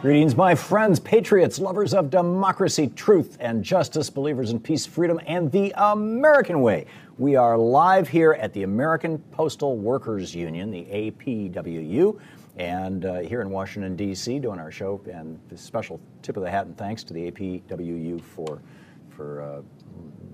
Greetings, my friends, patriots, lovers of democracy, truth, and justice, believers in peace, freedom, and the American way. We are live here at the American Postal Workers Union, the APWU, and uh, here in Washington, D.C., doing our show. And special tip of the hat and thanks to the APWU for, for uh,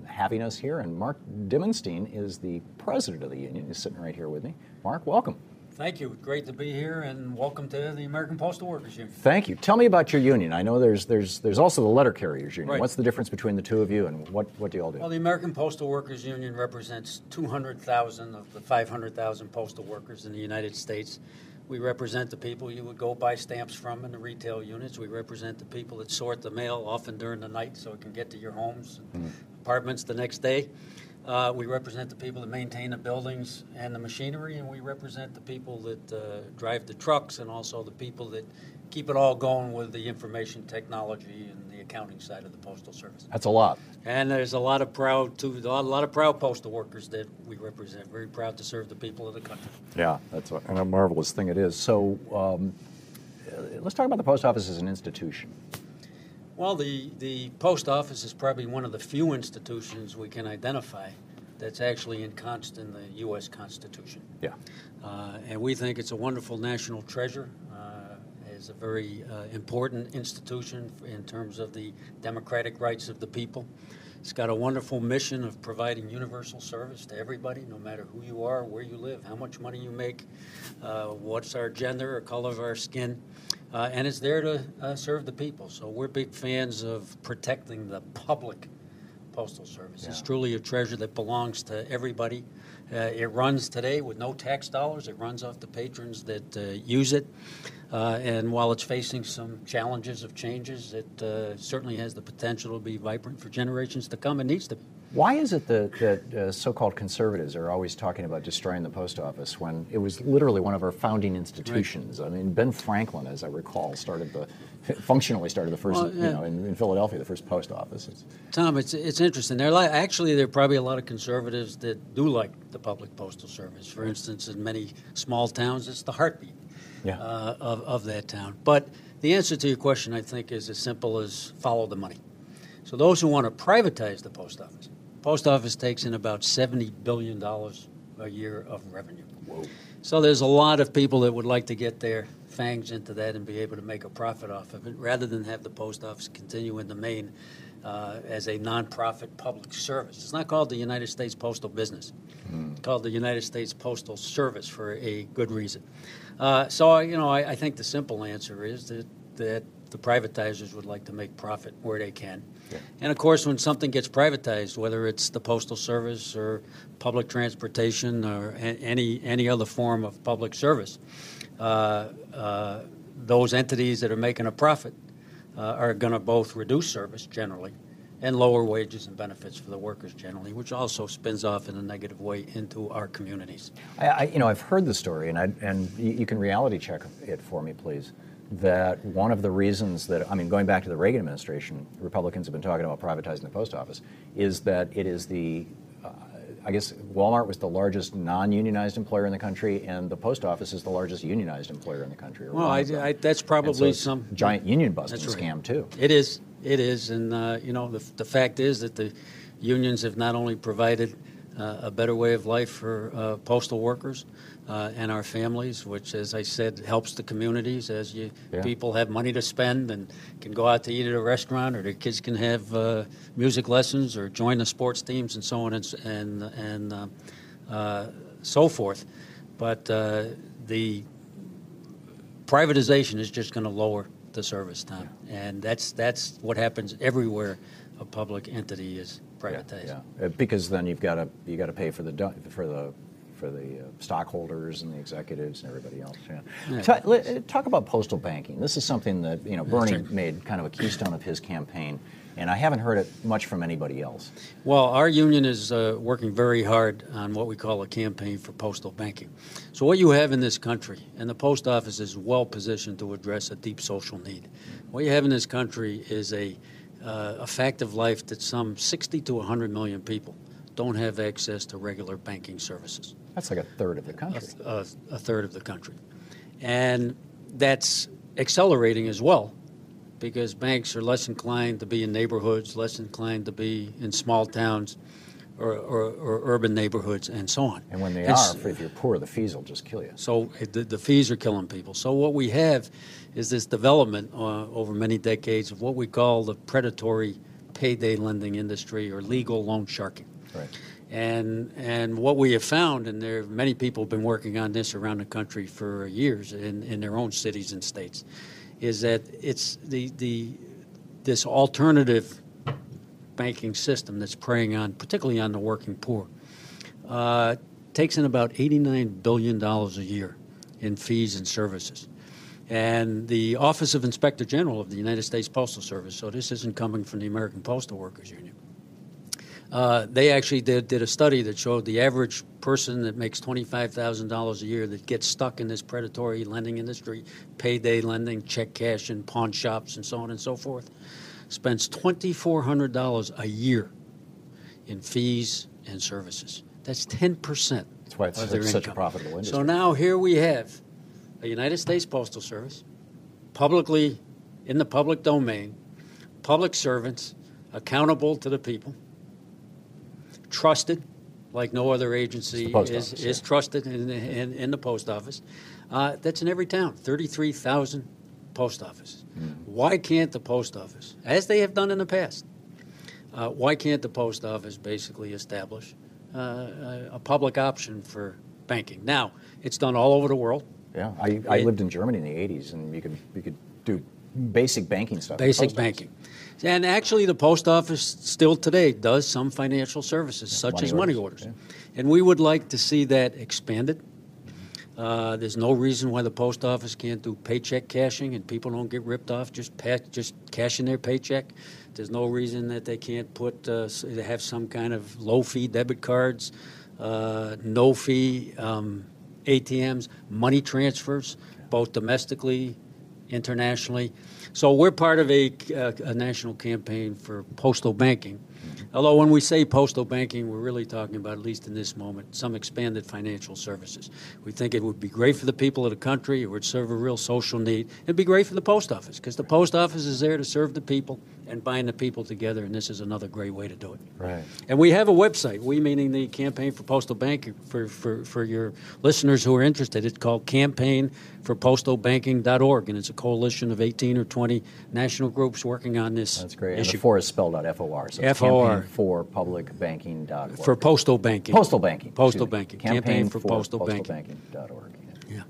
having us here. And Mark Dimondstein is the president of the union. He's sitting right here with me. Mark, welcome. Thank you. Great to be here, and welcome to the American Postal Workers Union. Thank you. Tell me about your union. I know there's there's there's also the letter carriers union. Right. What's the difference between the two of you, and what what do you all do? Well, the American Postal Workers Union represents 200,000 of the 500,000 postal workers in the United States. We represent the people you would go buy stamps from in the retail units. We represent the people that sort the mail, often during the night, so it can get to your homes, and mm-hmm. apartments the next day. Uh, we represent the people that maintain the buildings and the machinery, and we represent the people that uh, drive the trucks and also the people that keep it all going with the information technology and the accounting side of the postal service. That's a lot. And there's a lot of proud, to, a lot of proud postal workers that we represent. Very proud to serve the people of the country. Yeah, that's a, and a marvelous thing it is. So um, let's talk about the post office as an institution. Well, the, the post office is probably one of the few institutions we can identify that's actually encompassed in the U.S. Constitution. Yeah. Uh, and we think it's a wonderful national treasure. Uh, it's a very uh, important institution in terms of the democratic rights of the people. It's got a wonderful mission of providing universal service to everybody, no matter who you are, where you live, how much money you make, uh, what's our gender or color of our skin. Uh, and it's there to uh, serve the people. So we're big fans of protecting the public postal service. It's truly a treasure that belongs to everybody. Uh, it runs today with no tax dollars. It runs off the patrons that uh, use it. Uh, and while it's facing some challenges of changes, it uh, certainly has the potential to be vibrant for generations to come. It needs to be. Why is it that, that uh, so-called conservatives are always talking about destroying the post office when it was literally one of our founding institutions? I mean, Ben Franklin, as I recall, started the functionally started the first, Well, yeah. you know, in, in Philadelphia, the first post office. It's, Thom, it's it's interesting. There, are li- actually, there are probably a lot of conservatives that do like the public postal service. For instance, in many small towns, it's the heartbeat Yeah. uh, of of that town. But the answer to your question, I think, is as simple as follow the money. So those who want to privatize the post office, post office takes in about seventy billion dollars a year of revenue. Whoa. So there's a lot of people that would like to get their fangs into that and be able to make a profit off of it, rather than have the post office continue in the main uh, as a nonprofit public service. It's not called the United States Postal Business. It's called the United States Postal Service for a good reason. Uh, so you know, I, I think the simple answer is that that the privatizers would like to make profit where they can. And of course, when something gets privatized, whether it's the postal service or public transportation or a- any any other form of public service, uh, uh, those entities that are making a profit uh, are going to both reduce service generally and lower wages and benefits for the workers generally, which also spins off in a negative way into our communities. I, I, you know, I've heard the story, and I, and you, you can reality check it for me, please. That one of the reasons that, I mean, going back to the Reagan administration, Republicans have been talking about privatizing the post office, is that it is the, uh, I guess Walmart was the largest non unionized employer in the country, and the post office is the largest unionized employer in the country. Well, I, I, that's probably so some. Giant union busting right. scam, too. It is. It is. And, uh, you know, the, the fact is that the unions have not only provided uh, a better way of life for uh, postal workers uh, and our families, which, as I said, helps the communities as you Yeah. people have money to spend and can go out to eat at a restaurant, or their kids can have uh, music lessons, or join the sports teams, and so on and and and uh, uh, so forth. But uh, the privatization is just going to lower the service time, and that's that's what happens everywhere a public entity is privatized. Yeah, Uh, because then you've got to you got to pay for the for the for the uh, stockholders and the executives and everybody else. Yeah. Yeah. Ta- let- uh, talk about postal banking. This is something that you know Bernie made kind of a keystone of his campaign, and I haven't heard it much from anybody else. Well, our union is uh, working very hard on what we call a campaign for postal banking. So, what you have in this country, and the post office is well positioned to address a deep social need. What you have in this country is a, uh, a fact of life that some 60 to 100 million people don't have access to regular banking services. That's like a third of the country. a, a third of the country. And that's accelerating as well because banks are less inclined to be in neighborhoods, less inclined to be in small towns or, or, or urban neighborhoods, and so on. And when they It's- are, if you're poor, the fees will just kill you. so the, the fees are killing people. So what we have is this development uh, over many decades of what we call the predatory payday lending industry or legal loan sharking. Right. And and what we have found, and there many people have been working on this around the country for years in, in their own cities and states, is that it's the the this alternative banking system that's preying on particularly on the working poor uh, takes in about $89 billion a year in fees and services. And the Office of Inspector General of the United States Postal Service, so this isn't coming from the American Postal Workers Union, uh, they actually did, did a study that showed the average person that makes $25,000 a year that gets stuck in this predatory lending industry, payday lending, check cash pawn shops, and so on and so forth, spends $2,400 a year in fees and services. That's 10%. That's why it's of their such a profitable industry. So now here we have a United States Postal Service, publicly in the public domain, public servants accountable to the people, trusted like no other agency is, office, is yeah. trusted in, in, in the post office. Uh, that's in every town, 33,000 post offices. Hmm. Why can't the post office, as they have done in the past, uh, why can't the post office basically establish uh, a, a public option for banking? Now, it's done all over the world. Yeah, I, I It- lived in Germany in the '80s, and you could you could do basic banking stuff. Basic post office. banking. And actually, the post office still today does some financial services, such money as money orders, orders. And we would like to see that expanded. Uh, there's no reason why the post office can't do paycheck cashing and people don't get ripped off just pa- just cashing their paycheck. There's no reason that they can't put uh, they have some kind of low fee debit cards, uh, no fee um, ATMs, money transfers, both domestically, internationally. So we're part of a, uh, a national campaign for postal banking. Although when we say postal banking, we're really talking about, at least in this moment, some expanded financial services. We think it would be great for the people of the country. It would serve a real social need. It'd be great for the post office because the post office is there to serve the people and bind the people together, and this is another great way to do it. Right. And we have a website, we meaning the Campaign for Postal Banking, for, for, for your listeners who are interested. It's called campaignforpostalbanking.org, and it's a coalition of 18 or 20 national groups working on this That's great. And issue the four is spelled out F-O-R. So it's F.O.R.. public for publicbanking.org. for postal banking. postal banking. Postal banking. Campaign, for, postal banking. postalbanking.org. Yeah.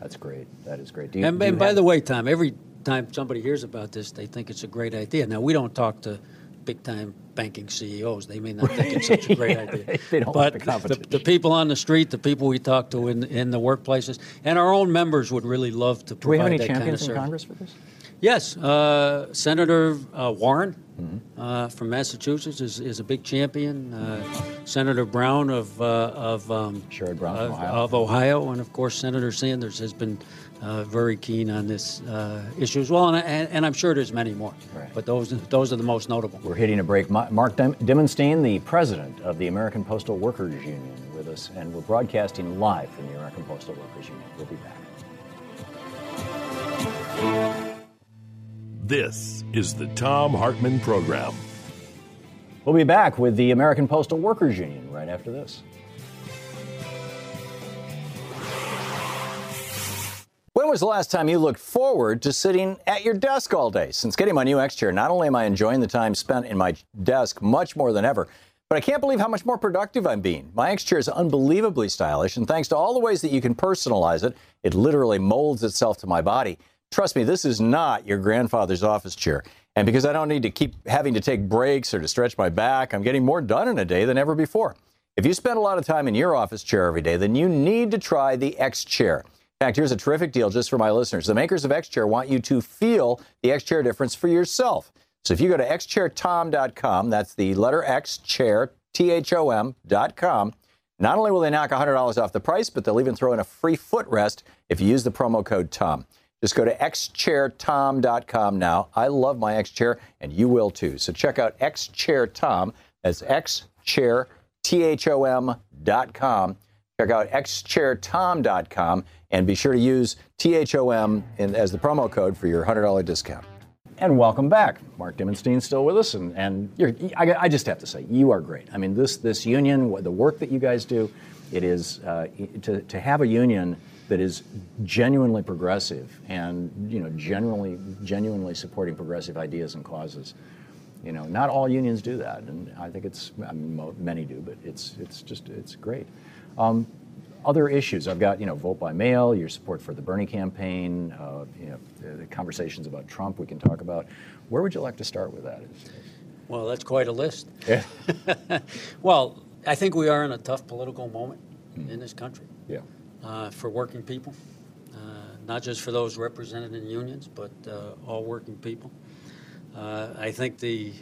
That's great. That is great. You, And, and by the way, Thom, every time somebody hears about this, they think it's a great idea. Now, we don't talk to big time banking CEOs. They may not think it's such a great idea. they- don't but the competition. the people on the street, the people we talk to in, in the workplaces, and our own members would really love to do we provide have any that kind of champions in service. Congress for this? Yes, uh, Senator uh, Warren. Uh, from Massachusetts is, is a big champion. Uh, Senator Brown of uh, of um, Sherrod Brown of, Ohio. of Ohio, and of course Senator Sanders has been uh, very keen on this uh, issue as well, and, and, and, I'm sure there's many more. Right. But those those are the most notable. We're hitting a break. Mark Dimondstein, the president of the American Postal Workers Union, with us, and we're broadcasting live from the American Postal Workers Union. We'll be back. This is the Thom Hartmann Program. We'll be back with the American Postal Workers Union right after this. When was the last time you looked forward to sitting at your desk all day? Since getting my new X chair, not only am I enjoying the time spent in my desk much more than ever, but I can't believe how much more productive I'm being. My X chair is unbelievably stylish, and thanks to all the ways that you can personalize it, it literally molds itself to my body. Trust me, this is not your grandfather's office chair. And because I don't need to keep having to take breaks or to stretch my back, I'm getting more done in a day than ever before. If you spend a lot of time in your office chair every day, then you need to try the X chair. In fact, here's a terrific deal just for my listeners. The makers of X Chair want you to feel the X Chair difference for yourself. So if you go to xchairthom.com, that's the letter X chair, T H O M.com, not only will they knock $100 off the price, but they'll even throw in a free footrest if you use the promo code THOM. Just go to xchairthom.com now. I love my XChair, and you will too. So check out xchairthom. That's xchairthom.com. Check out xchairthom.com and be sure to use THOM in, as the promo code for your $100 discount. And welcome back. Mark Dimondstein still with us, and, and I, I, just have to say, you are great. I mean, this, this union, the work that you guys do, it is uh, to, to have a union that is genuinely progressive and you know genuinely genuinely supporting progressive ideas and causes. You know, not all unions do that, and I think it's I mean, many do, but it's it's just it's great. Um, other issues. I've got, you know, vote by mail, your support for the Bernie campaign, uh, you know, the conversations about Trump we can talk about. Where would you like to start with that? Well, that's quite a list. Yeah. well, I think we are in a tough political moment mm. in this country. Yeah. Uh, for working people, uh, not just for those represented in unions, but uh, all working people. Uh, I think the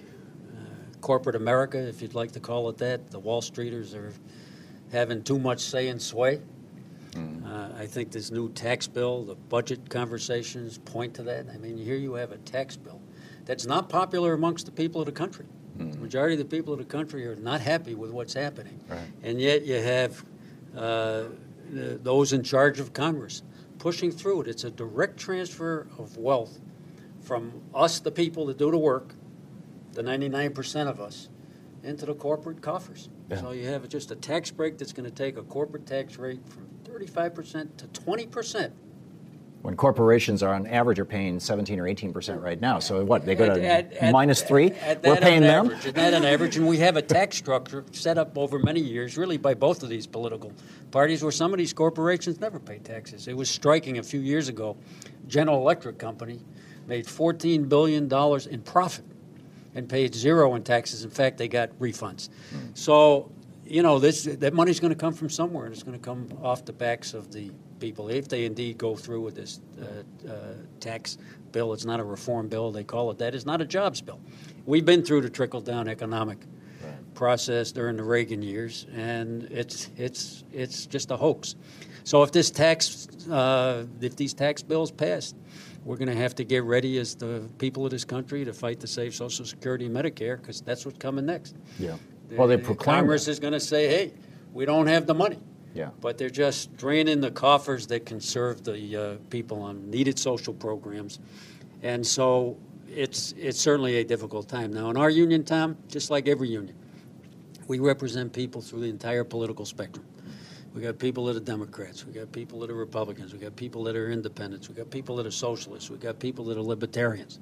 uh, corporate America, if you'd like to call it that, the Wall Streeters are having too much say and sway. Mm. Uh, I think this new tax bill, the budget conversations point to that. I mean, here you have a tax bill that's not popular amongst the people of the country. Mm. The majority of the people of the country are not happy with what's happening. Right. And yet you have uh, the, those in charge of Congress pushing through it. It's a direct transfer of wealth from us, the people that do the work, the 99% of us, into the corporate coffers. Yeah. So you have just a tax break that's going to take a corporate tax rate from 35% to 20%. When corporations are on average are paying 17 or 18 percent right now, so what they go to at, at, minus three? At, We're paying them. Average, at that on average, and we have a tax structure set up over many years, really by both of these political parties, where some of these corporations never pay taxes. It was striking a few years ago. General Electric Company made 14 billion dollars in profit and paid zero in taxes. In fact, they got refunds. Mm. So, you know, this that money's going to come from somewhere, and it's going to come off the backs of the people if they indeed go through with this uh, uh, tax bill. It's not a reform bill; they call it that. It's not a jobs bill. We've been through the trickle down economic right. process during the Reagan years, and it's it's it's just a hoax. So if this tax, uh, if these tax bills pass, we're going to have to get ready as the people of this country to fight to save Social Security and Medicare because that's what's coming next. Yeah. Well, they proclaim Congress that. is going to say, "Hey, we don't have the money." Yeah. But they're just draining the coffers that can serve the uh, people on needed social programs, and so it's it's certainly a difficult time now. In our union, Thom, just like every union, we represent people through the entire political spectrum. We got people that are Democrats. We got people that are Republicans. We got people that are independents. We got people that are socialists. We got people that are libertarians,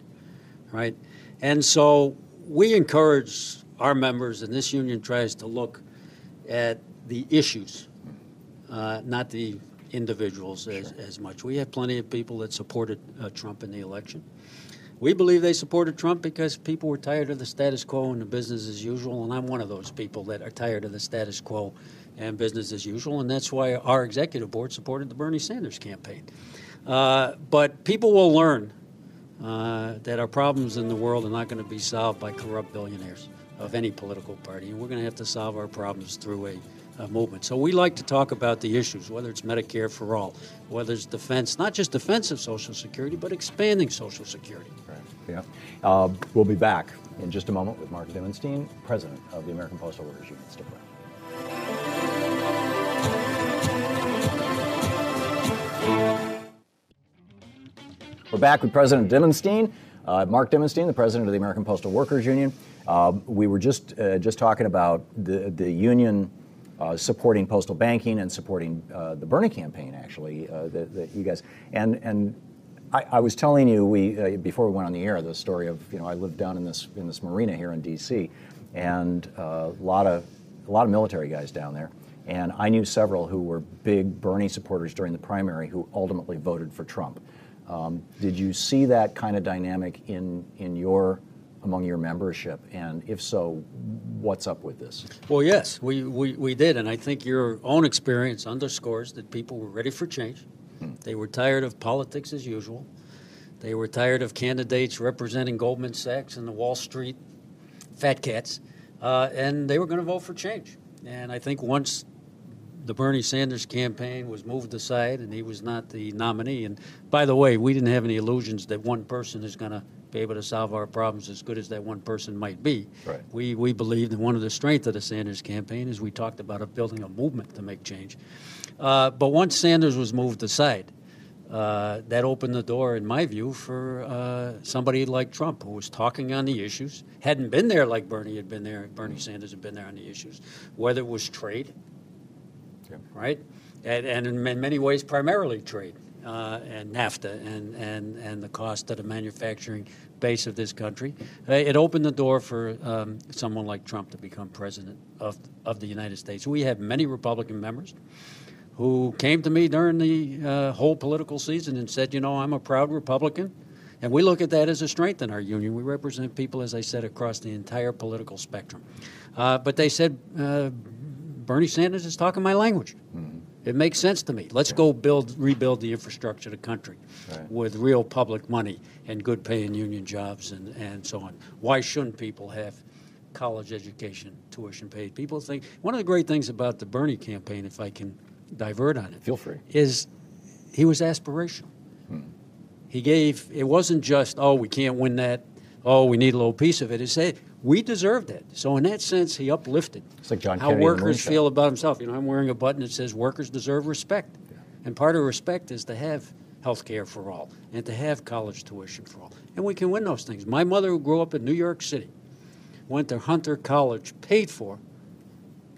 right? And so we encourage our members, and this union tries to look at the issues, uh, not the individuals as, sure. as much. We have plenty of people that supported uh, Trump in the election. We believe they supported Trump because people were tired of the status quo and the business as usual, and I'm one of those people that are tired of the status quo and business as usual, and that's why our executive board supported the Bernie Sanders campaign. Uh, but people will learn uh, that our problems in the world are not going to be solved by corrupt billionaires of any political party, and we're going to have to solve our problems through a uh, movement. So we like to talk about the issues, whether it's Medicare for all, whether it's defense, not just defense of Social Security, but expanding Social Security. Right. Yeah. Uh, we'll be back in just a moment with Mark Dimondstein, president of the American Postal Workers Union. Stick around. We're back with President Dimondstein, uh, Mark Dimondstein, the president of the American Postal Workers Union. Uh, we were just uh, just talking about the the union uh, supporting postal banking and supporting uh, the Bernie campaign, actually, uh, that, you guys and and. I, I was telling you we before we went on the air the story of you know I lived down in this in this marina here in D.C. and a lot of a lot of military guys down there, and I knew several who were big Bernie supporters during the primary who ultimately voted for Trump. Um, did you see that kind of dynamic in in your among your membership? And if so, what's up with this? Well, yes, we, we, we did. And I think your own experience underscores that people were ready for change. Hmm. They were tired of politics as usual. They were tired of candidates representing Goldman Sachs and the Wall Street fat cats. Uh, and they were going to vote for change. And I think once the Bernie Sanders campaign was moved aside and he was not the nominee. And by the way, we didn't have any illusions that one person is going to be able to solve our problems as good as that one person might be. Right. We, we believed, and one of the strengths of the Sanders campaign is we talked about building a movement to make change. Uh, but once Sanders was moved aside, uh, that opened the door, in my view, for uh, somebody like Trump, who was talking on the issues, hadn't been there like Bernie had been there, Bernie Sanders had been there on the issues, whether it was trade, right? And, and in many ways, primarily trade uh, and NAFTA and, and, and the cost of the manufacturing base of this country. Uh, it opened the door for um, someone like Trump to become president of, of the United States. We have many Republican members who came to me during the uh, whole political season and said, you know, I'm a proud Republican. And we look at that as a strength in our union. We represent people, as I said, across the entire political spectrum. Uh, but they said, uh, Bernie Sanders is talking my language. Mm-hmm. It makes sense to me. Let's go build, rebuild the infrastructure of the country right. with real public money and good paying union jobs and, and so on. Why shouldn't people have college education, tuition paid? People think one of the great things about the Bernie campaign, if I can divert on it, feel free, is he was aspirational. Hmm. He gave, it wasn't just, oh, we can't win that, oh, we need a little piece of it. He said, we deserved it. So in that sense, he uplifted it's like John how Kennedy workers feel about himself. You know, I'm wearing a button that says workers deserve respect, yeah. and part of respect is to have health care for all and to have college tuition for all, and we can win those things. My mother, who grew up in New York City, went to Hunter College, paid for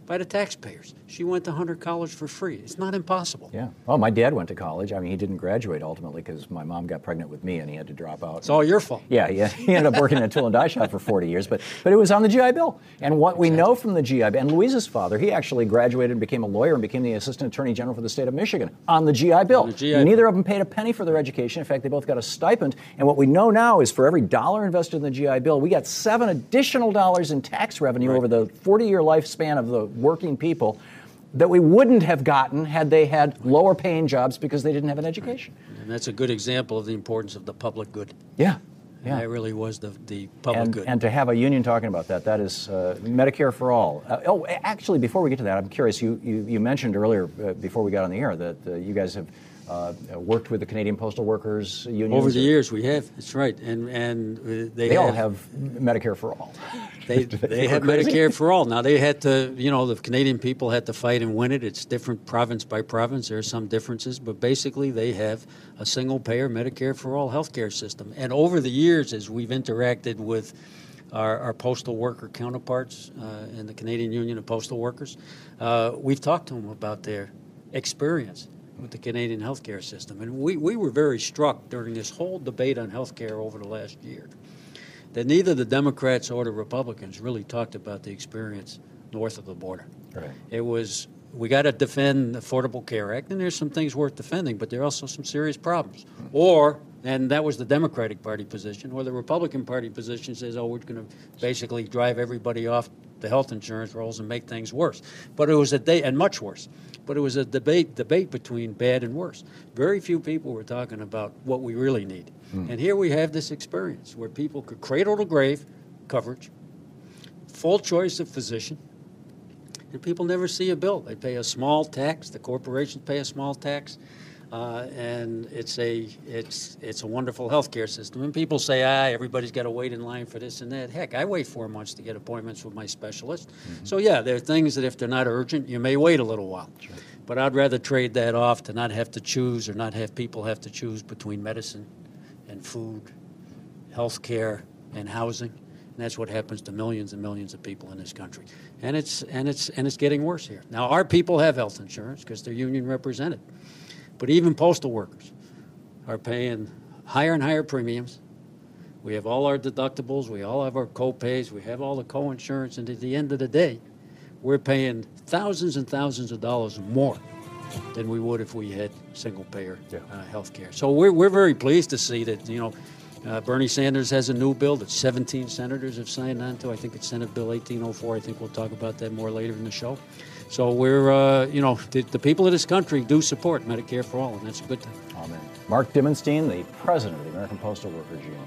by the taxpayers. She went to Hunter College for free. It's not impossible. Yeah. Well, my dad went to college. I mean, he didn't graduate ultimately because my mom got pregnant with me and he had to drop out. It's all your fault. Yeah, yeah. He ended up working in a tool and die shop for 40 years, but but it was on the GI Bill. And what we know from the GI Bill, and Louise's father, he actually graduated and became a lawyer and became the assistant attorney general for the state of Michigan on the GI Bill. The GI Neither of them paid a penny for their education. In fact, they both got a stipend. And what we know now is for every dollar invested in the GI Bill, we got seven additional dollars in tax revenue right. over the 40 year lifespan of the working people that we wouldn't have gotten had they had lower paying jobs because they didn't have an education. And that's a good example of the importance of the public good. Yeah. Yeah. That really was the, the public and, good. And to have a union talking about that, that is uh, Medicare for all. Uh, oh, actually, before we get to that, I'm curious. You, you, you mentioned earlier, uh, before we got on the air, that uh, you guys have uh, worked with the Canadian Postal Workers Union? Over the years, we have. That's right, and and they, they have, all have Medicare for all. They they have crazy? Medicare for all. Now they had to, you know, the Canadian people had to fight and win it. It's different province by province. There are some differences, but basically they have a single payer Medicare for all healthcare system. And over the years, as we've interacted with our, our, postal worker counterparts uh, in the Canadian Union of Postal Workers. Uh, we've talked to them about their experience with the Canadian healthcare system. And we, we were very struck during this whole debate on healthcare over the last year that neither the Democrats or the Republicans really talked about the experience north of the border. Right. It was we got to defend the Affordable Care Act, and there's some things worth defending, but there are also some serious problems. Or, and that was the Democratic Party position, or the Republican Party position says, oh, we're going to basically drive everybody off the health insurance rolls and make things worse. But it was a day, and much worse but it was a debate debate between bad and worse. Very few people were talking about what we really need. Mm. And here we have this experience where people could cradle to grave coverage, full choice of physician, and people never see a bill. They pay a small tax. The corporations pay a small tax. Uh, and it's a it's it's a wonderful healthcare system. And people say, ah, everybody's got to wait in line for this and that. Heck, I wait four months to get appointments with my specialist. Mm-hmm. So yeah, there are things that if they're not urgent, you may wait a little while. Sure. But I'd rather trade that off to not have to choose or not have people have to choose between medicine and food, health care and housing. And that's what happens to millions and millions of people in this country. And it's and it's and it's getting worse here. Now our people have health insurance because they're union represented. But even postal workers are paying higher and higher premiums. We have all our deductibles, we all have our co-pays, we have all the co-insurance, and at the end of the day, we're paying thousands and thousands of dollars more than we would if we had single-payer yeah. uh, health care. So we're, we're very pleased to see that, you know, uh, Bernie Sanders has a new bill that 17 senators have signed on to. I think it's Senate Bill 1804. I think we'll talk about that more later in the show. So we're, uh, you know, the, the, people of this country do support Medicare for all, and that's a good thing. Amen. Mark Dimondstein, the president of the American Postal Workers Union.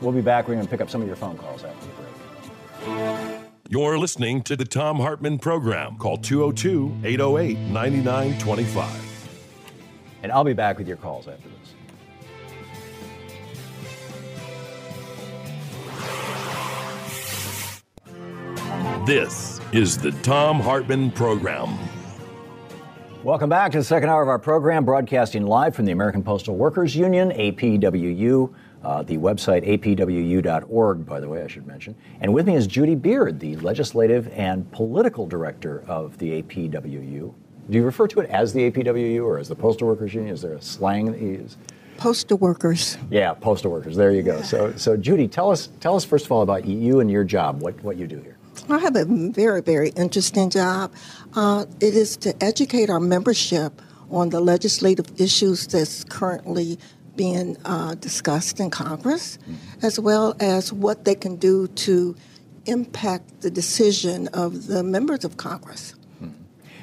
We'll be back. We're going to pick up some of your phone calls after the break. You're listening to the Thom Hartmann program. Call 202 808 9925. And I'll be back with your calls after this. This is the Thom Hartmann Program. Welcome back to the second hour of our program, broadcasting live from the American Postal Workers Union, APWU. Uh, the website apwu.org, by the way, I should mention. And with me is Judy Beard, the legislative and political director of the APWU. Do you refer to it as the APWU or as the Postal Workers Union? Is there a slang that you use? Postal workers. Yeah, postal workers. There you go. So, so Judy, tell us, tell us first of all about you and your job. What, what you do here. I have a very, very interesting job. Uh, it is to educate our membership on the legislative issues that's currently being uh, discussed in Congress, mm-hmm. as well as what they can do to impact the decision of the members of Congress.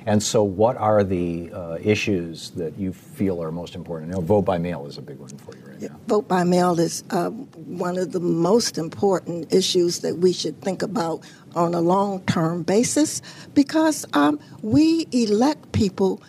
And so, what are the uh, issues that you feel are most important? You know, vote by mail is a big one for you right now. Vote by mail is uh, one of the most important issues that we should think about on a long term basis because um, we elect people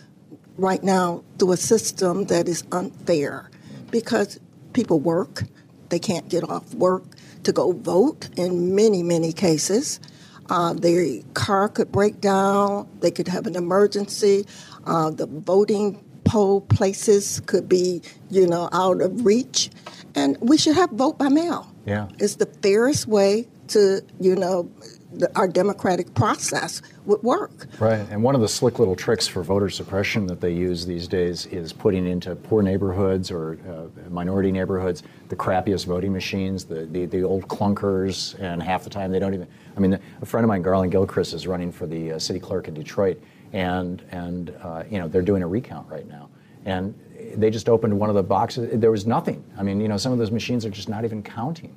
right now through a system that is unfair because people work, they can't get off work to go vote in many, many cases. Uh, their car could break down, they could have an emergency, uh, the voting poll places could be, you know, out of reach. And we should have vote by mail. Yeah. It's the fairest way to, you know, the, our democratic process would work. Right. And one of the slick little tricks for voter suppression that they use these days is putting into poor neighborhoods or uh, minority neighborhoods the crappiest voting machines, the, the, the, old clunkers, and half the time they don't even. I mean, a friend of mine, Garland Gilchrist, is running for the uh, city clerk in Detroit, and and uh, you know they're doing a recount right now, and they just opened one of the boxes. There was nothing. I mean, you know, some of those machines are just not even counting.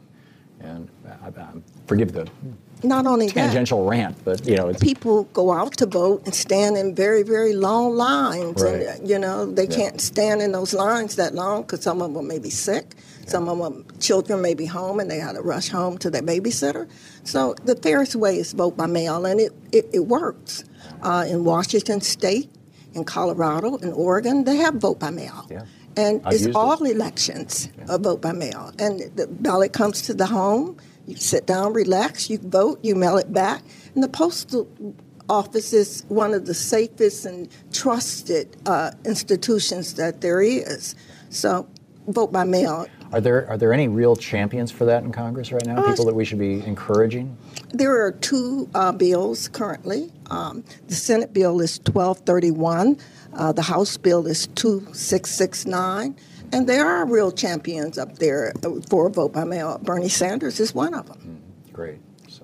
And I, I, forgive the not only tangential that, rant, but you know, people go out to vote and stand in very, very long lines, right. and you know they yeah. can't stand in those lines that long because some of them may be sick. Some of them children may be home and they got to rush home to their babysitter. So the fairest way is vote by mail, and it it, it works. Uh, in Washington State, in Colorado, in Oregon, they have vote by mail. Yeah. And I've it's all it. elections yeah. vote by mail, and the ballot comes to the home you sit down, relax, you vote, you mail it back. And the postal office is one of the safest and trusted uh, institutions that there is. So vote by mail. Are there are there any real champions for that in Congress right now? Uh, People that we should be encouraging? There are two uh, bills currently. Um, the Senate bill is 1231. Uh, the House bill is 2669. And there are real champions up there for vote by mail. Bernie Sanders is one of them. Mm, great. So,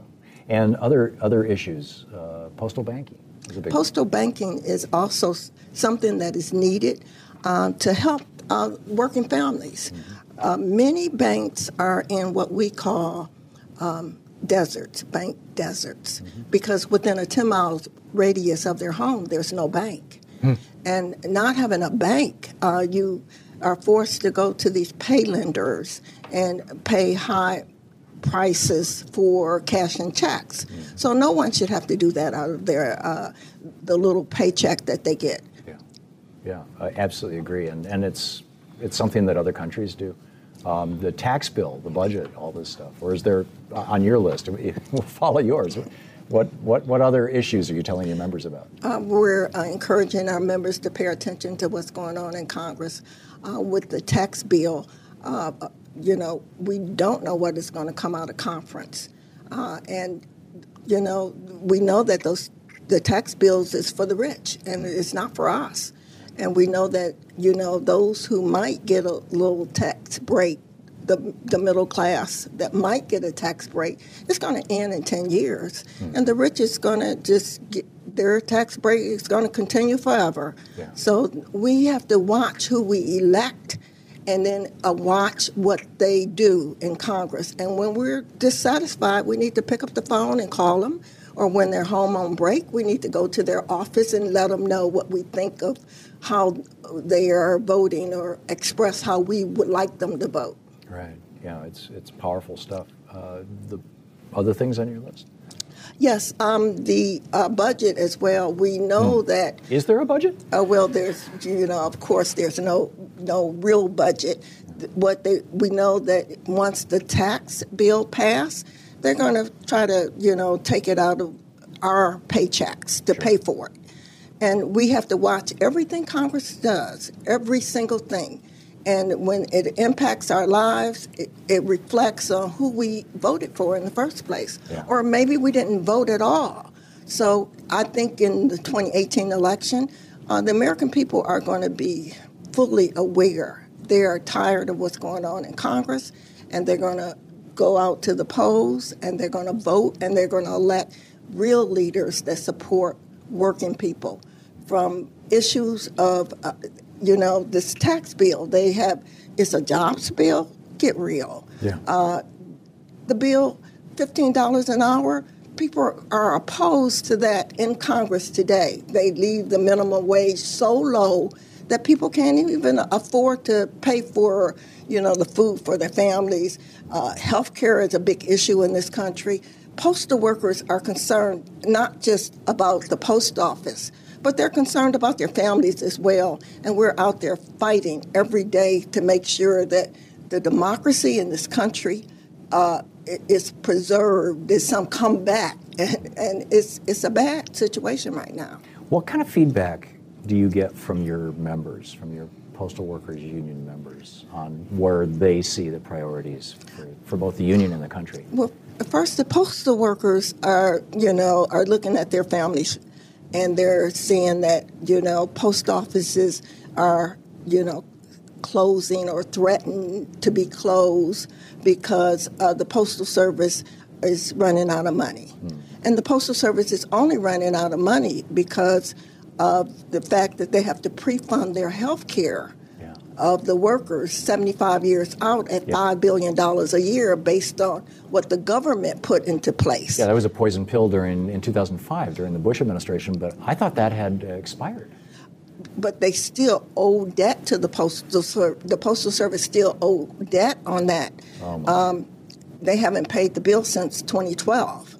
and other other issues, uh, postal banking. postal one. banking is also something that is needed uh, to help uh, working families. Mm-hmm. Uh, many banks are in what we call um, deserts, bank deserts, mm-hmm. because within a 10 mile radius of their home, there's no bank. Mm. And not having a bank, uh, you are forced to go to these pay lenders and pay high prices for cash and checks. Mm. So no one should have to do that out of their uh, the little paycheck that they get. Yeah, yeah, I absolutely agree, and and it's it's something that other countries do. Um, the tax bill, the budget, all this stuff, or is there uh, on your list? We'll follow yours. What, what, what other issues are you telling your members about? Uh, we're uh, encouraging our members to pay attention to what's going on in Congress uh, with the tax bill. Uh, you know, we don't know what is going to come out of conference. Uh, and, you know, we know that those the tax bills is for the rich and it's not for us. And we know that, you know, those who might get a little tax break the, the middle class that might get a tax break, it's going to end in 10 years. Mm. And the rich is going to just get their tax break is going to continue forever. Yeah. So we have to watch who we elect and then uh, watch what they do in Congress. And when we're dissatisfied, we need to pick up the phone and call them. Or when they're home on break, we need to go to their office and let them know what we think of how they are voting or express how we would like them to vote. Right. Yeah, it's it's powerful stuff. Uh, the other things on your list? Yes, um, the uh, budget as well. We know hmm. that is there a budget? Uh, well, there's you know, of course, there's no no real budget. What they we know that once the tax bill passed, they're going to try to you know take it out of our paychecks to sure. pay for it, and we have to watch everything Congress does, every single thing and when it impacts our lives, it, it, reflects on who we voted for in the first place. Yeah. Or maybe we didn't vote at all. So I think in the 2018 election, uh, the American people are going to be fully aware. They are tired of what's going on in Congress, and they're going to go out to the polls and they're going to vote and they're going to elect real leaders that support working people from issues of uh, you know, this tax bill. They have it's a jobs bill. Get real. Yeah. Uh, the bill, fifteen dollars an hour. People are opposed to that in Congress today. They leave the minimum wage so low that people can't even afford to pay for, you know, the food for their families. Uh, health care is a big issue in this country. Postal workers are concerned not just about the post office, but they're concerned about their families as well. And we're out there fighting every day to make sure that the democracy in this country uh, is preserved, there's some comeback. And, and it's, it's a bad situation right now. What kind of feedback do you get from your members, from your postal workers union members, on where they see the priorities for, for both the union and the country? Well, first, the postal workers are, you know, are looking at their families and they're seeing that you know post offices are you know closing or threatened to be closed because uh, the postal service is running out of money mm. and the postal service is only running out of money because of the fact that they have to pre-fund their health care of the workers 75 years out at yep. $5 billion a year based on what the government put into place. Yeah, that was a poison pill during in 2005 during the Bush administration, but I thought that had uh, expired. But they still owe debt to the postal service. The postal service still owe debt on that. Oh um, they haven't paid the bill since 2012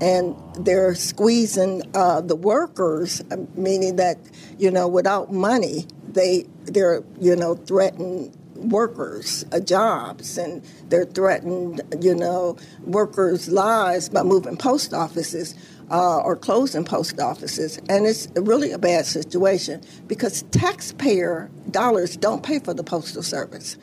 and they're squeezing uh, the workers, uh, meaning that you know without money they they're you know threatening workers uh, jobs and they're threatening you know workers' lives by moving post offices. Uh, or closing post offices, and it's really a bad situation because taxpayer dollars don't pay for the postal service.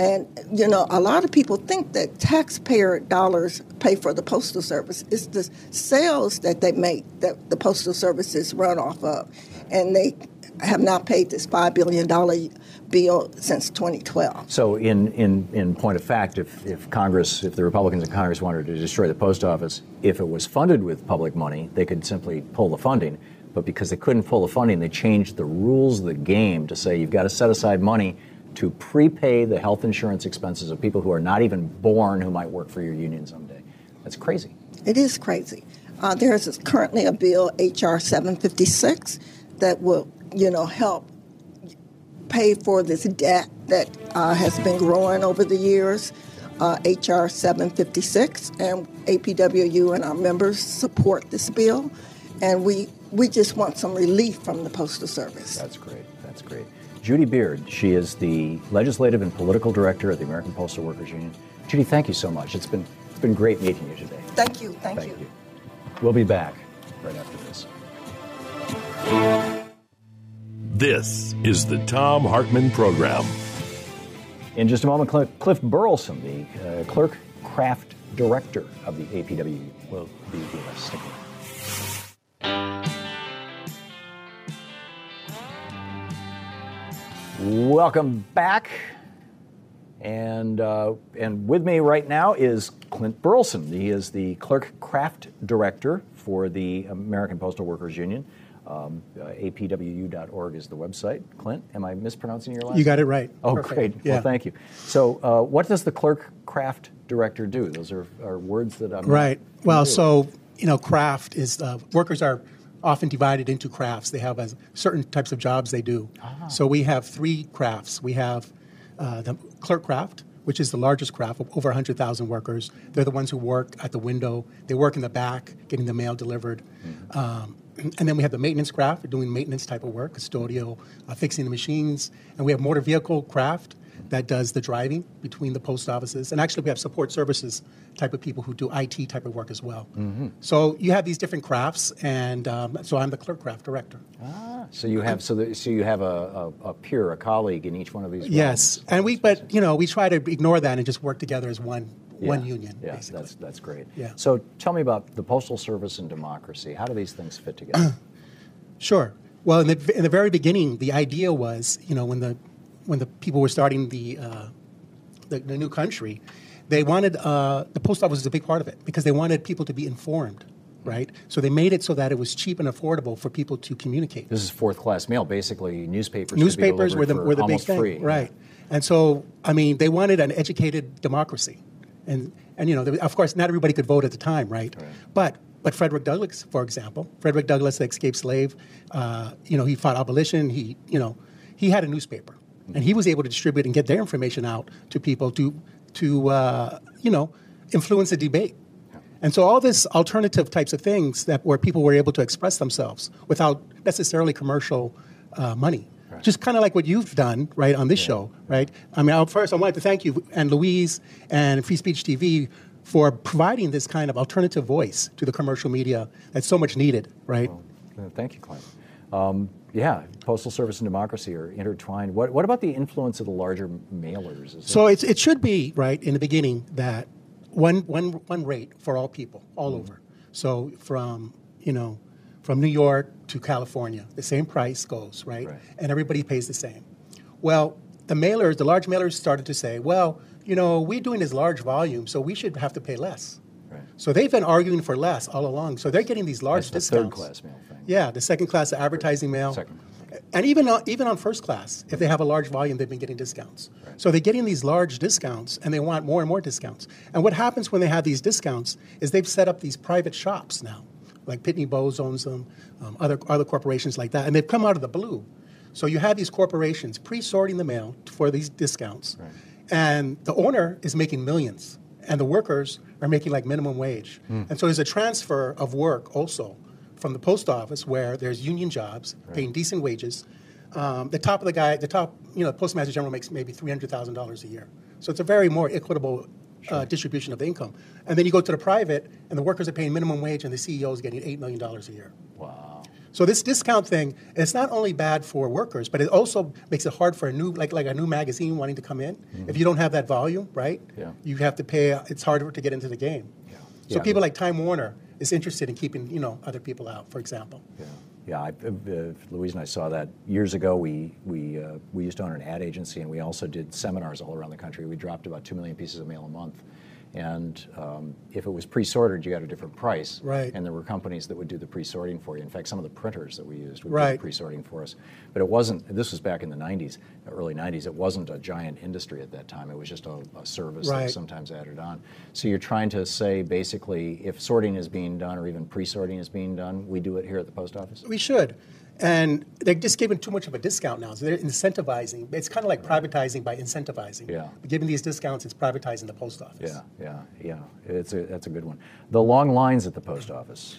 And, you know, a lot of people think that taxpayer dollars pay for the Postal Service. It's the sales that they make that the Postal Service is run off of. And they have not paid this $5 billion bill since 2012. So, in, in, in point of fact, if, if Congress, if the Republicans in Congress wanted to destroy the post office, if it was funded with public money, they could simply pull the funding. But because they couldn't pull the funding, they changed the rules of the game to say you've got to set aside money to prepay the health insurance expenses of people who are not even born who might work for your union someday. That's crazy. It is crazy. Uh, there is currently a bill, HR 756, that will, you know, help pay for this debt that uh, has been growing over the years. Uh, HR 756 and APWU and our members support this bill, and we we just want some relief from the Postal Service. That's great. That's great. Judy Beard, she is the legislative and political director of the American Postal Workers Union. Judy, thank you so much. It's been it's been great meeting you today. Thank you. Thank, Thank you. We'll be back right after this. This is the Thom Hartmann Program. In just a moment, Cl- Cliff Burelson, the uh, clerk craft director of the APW, will be with us. Welcome back. And, uh, and with me right now is Clint Burelson. He is the clerk craft director for the American Postal Workers Union. Um, uh, apwu.org is the website. Clint, am I mispronouncing your last name? You got it right. Oh, Perfect. great. Yeah. Well, thank you. So, uh, what does the clerk craft director do? Those are, are words that I'm Right. Well, familiar so you know, craft is uh, workers are often divided into crafts. They have uh, certain types of jobs they do. Ah. So we have three crafts. We have uh, the clerk craft, which is the largest craft over 100,000 workers. They're the ones who work at the window. They work in the back, getting the mail delivered. Mm-hmm. Um, and then we have the maintenance craft, doing maintenance type of work, custodial, uh, fixing the machines. And we have motor vehicle craft that does the driving between the post offices. And actually, we have support services type of people who do IT type of work as well. Mm-hmm. So you have these different crafts, and um, so I'm the clerk craft director. Ah, so you have so, the, so you have a, a, a peer, a colleague in each one of these. Yes, and we, but you know, we try to ignore that and just work together as one one union. Yeah, basically. that's that's great. Yeah. So tell me about the postal service and democracy. How do these things fit together? Sure. Well, in the, in the very beginning, the idea was, you know, when the when the people were starting the uh, the, the new country, they wanted uh, the post office was a big part of it because they wanted people to be informed, right? So they made it so that it was cheap and affordable for people to communicate. this is fourth class mail, basically newspapers. Newspapers were the, were the big thing, free. right? And so, I mean, they wanted an educated democracy, and and you know, of course, not everybody could vote at the time, right? But but Frederick Douglass, for example, Frederick Douglass, the escaped slave, uh, you know, he fought abolition. He you know, he had a newspaper, and he was able to distribute and get their information out to people to to uh, you know influence the debate. And so all this alternative types of things that where people were able to express themselves without necessarily commercial uh, money. Just kind of like what you've done, right, on this show, right? I mean, I'll, first I wanted to thank you and Louise and Free Speech TV for providing this kind of alternative voice to the commercial media that's so much needed, right? Uh, Thank you, Clint. Um, yeah, postal service and democracy are intertwined. What, what about the influence of the larger mailers? Is So it's, it should be right in the beginning that one, one, one rate for all people, all over. So from you know, from New York to California, the same price goes right, Right. and everybody pays the same. Well, the mailers, the large mailers, started to say, well, you know, we're doing this large volume, so we should have to pay less. Right. So they've been arguing for less all along. So they're getting these large That's the third discounts. class mail thing. Yeah, the second class advertising mail. Second. And even on, even on first class, if they have a large volume, they've been getting discounts. So they're getting these large discounts, and they want more and more discounts. And what happens when they have these discounts is they've set up these private shops now, like Pitney Bowes owns them, um, other other corporations like that, and they've come out of the blue. So you have these corporations pre-sorting the mail for these discounts, and the owner is making millions, and the workers are making like minimum wage. And so there's a transfer of work also from the post office where there's union jobs paying decent wages. Um, the top of the guy, the top, you know, postmaster general makes maybe three hundred thousand dollars a year. So it's a very more equitable uh, distribution of the income. And then you go to the private, and the workers are paying minimum wage, and the CEO is getting eight million dollars a year. Wow. So this discount thing, it's not only bad for workers, but it also makes it hard for a new, like like a new magazine wanting to come in. If you don't have that volume, right? Yeah. You have to pay. It's harder to get into the game. Yeah. So Yeah. people like Time Warner is interested in keeping you know other people out, for example. Yeah, yeah. I, uh, Louise and I saw that years ago. We we uh, we used to own an ad agency, and we also did seminars all around the country. We dropped about two million pieces of mail a month, and um, if it was pre-sorted, you got a different price. Right. And there were companies that would do the pre-sorting for you. In fact, some of the printers that we used would do Right. the pre-sorting for us. But it wasn't. This was back in the '90s, early '90s. It wasn't a giant industry at that time. It was just a, a service that Right. was sometimes added on. So you're trying to say basically, if sorting is being done or even pre-sorting is being done, we do it here at the post office. We should. And they're just giving too much of a discount now. So they're incentivizing. It's kind of like privatizing by incentivizing. Yeah. Giving these discounts, it's privatizing the post office. Yeah, yeah, yeah. It's a, that's a good one. The long lines at the post office.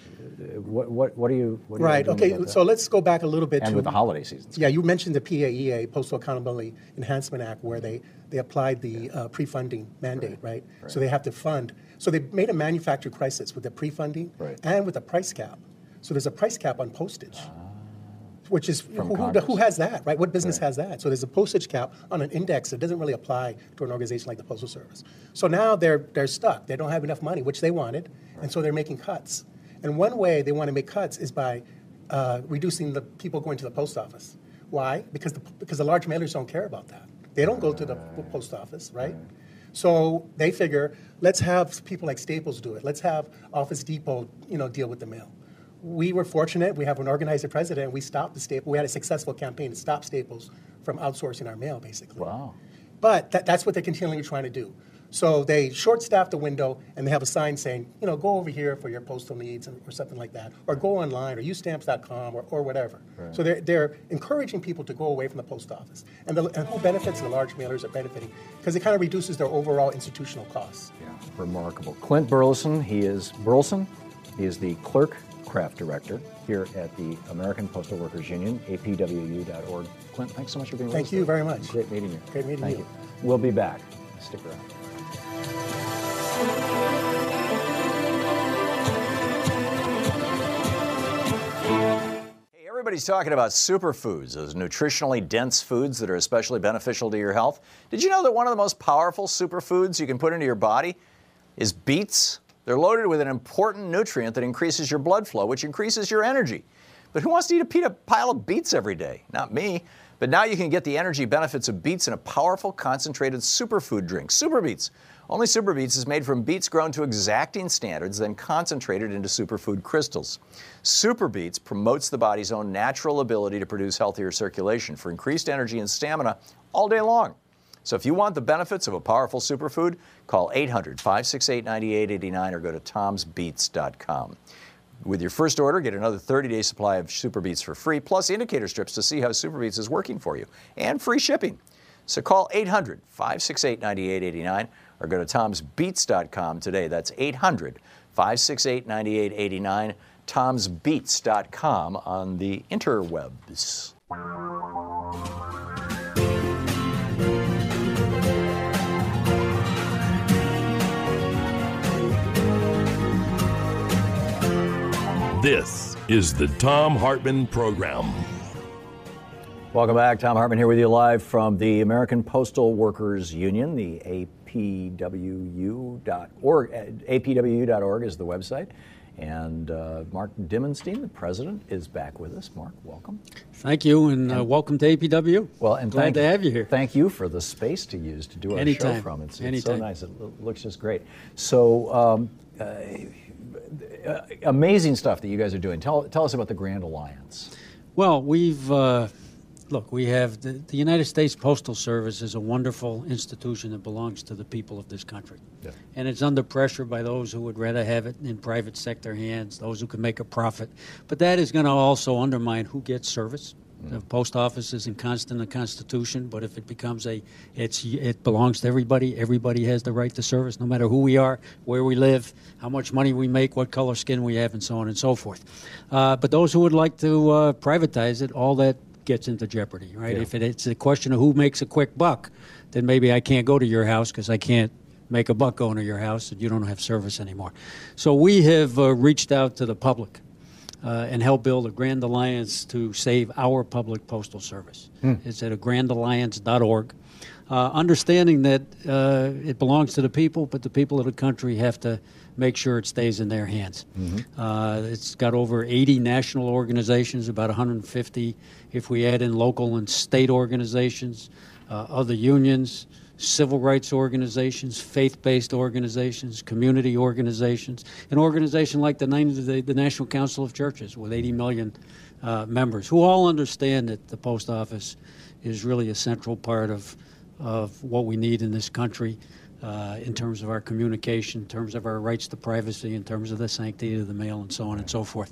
What, what, what are you? What are Right. doing Okay. So let's go back a little bit and to with the holiday seasons. Yeah, you mentioned the PAEA, Postal Accountability Enhancement Act, where they, they applied the uh, pre-funding mandate, right? Right. So they have to fund. So they made a manufacturer crisis with the pre-funding Right. and with the price cap. So there's a price cap on postage. Which is who, who, who has that, right? What business Right. has that? So there's a postage cap on an index that doesn't really apply to an organization like the Postal Service. So now they're they're stuck. They don't have enough money, which they wanted, and so they're making cuts. And one way they want to make cuts is by uh, reducing the people going to the post office. Why? Because the because the large mailers don't care about that. They don't go to the post office, right? So they figure, let's have people like Staples do it. Let's have Office Depot, you know, deal with the mail. We were fortunate. We have an organizer president. And we stopped the Staples. We had a successful campaign to stop Staples from outsourcing our mail, basically. Wow. But that, that's what they're continually trying to do. So they short staff the window and they have a sign saying, you know, go over here for your postal needs or, or something like that, or go online or use stamps.com or, or whatever. So they're, they're encouraging people to go away from the post office. And, the, and who benefits? The large mailers are benefiting because it kind of reduces their overall institutional costs. Yeah, remarkable. Clint Burelson, he is Burelson. He is the clerk craft director here at the American Postal Workers Union, apwu.org. Clint, thanks so much for being with us. Thank you very much. Great meeting you. Great meeting Thank you. you. We'll be back. Stick around. Hey, everybody's talking about superfoods, those nutritionally dense foods that are especially beneficial to your health. Did you know that one of the most powerful superfoods you can put into your body is beets? They're loaded with an important nutrient that increases your blood flow, which increases your energy. But who wants to eat a pile of beets every day? Not me. But now you can get the energy benefits of beets in a powerful, concentrated superfood drink, Super Beets. Only Super Beets is made from beets grown to exacting standards, then concentrated into superfood crystals. Super Beets promotes the body's own natural ability to produce healthier circulation for increased energy and stamina all day long. So if you want the benefits of a powerful superfood, call 800 568 9889 or go to tomsbeats.com. With your first order, get another 30 day supply of Super Beets for free, plus indicator strips to see how Super Beets is working for you, and free shipping. So call 800 568 9889 or go to tomsbeats.com today. That's 800 568 9889, tomsbeats.com on the interwebs. This is the Thom Hartmann Program. Welcome back. Thom Hartmann here with you live from the American Postal Workers Union, the APWU.org. APWU.org is the website. And uh, Mark Dimondstein, the president, is back with us. Mark, welcome. Thank you, and uh, welcome to APW. Well, and glad thank, to have you here. Thank you for the space to use to do our show from. It's, it's so nice. It looks just great. So, um, uh, uh, amazing stuff that you guys are doing. Tell, tell us about the Grand Alliance. Well, we've uh, look. We have the, the United States Postal Service is a wonderful institution that belongs to the people of this country, Yeah. and it's under pressure by those who would rather have it in private sector hands, those who can make a profit. But that is going to also undermine who gets service. The post office is constant in the Constitution, but if it becomes a, it's it belongs to everybody. Everybody has the right to service, no matter who we are, where we live, how much money we make, what color skin we have, and so on and so forth. Uh, but those who would like to uh, privatize it, all that gets into jeopardy, right? If it, it's a question of who makes a quick buck, then maybe I can't go to your house because I can't make a buck going to your house and you don't have service anymore. So we have uh, reached out to the public uh, and help build a grand alliance to save our public postal service. It's at a grandalliance.org. Uh, understanding that uh, it belongs to the people, but the people of the country have to make sure it stays in their hands. Uh, it's got over 80 national organizations, about 150 if we add in local and state organizations, uh, other unions, civil rights organizations, faith-based organizations, community organizations, an organization like the, the, the National Council of Churches with 80 million uh, members, who all understand that the post office is really a central part of, of what we need in this country. uh, in terms of our communication, in terms of our rights to privacy, in terms of the sanctity of the mail, and so on and so forth.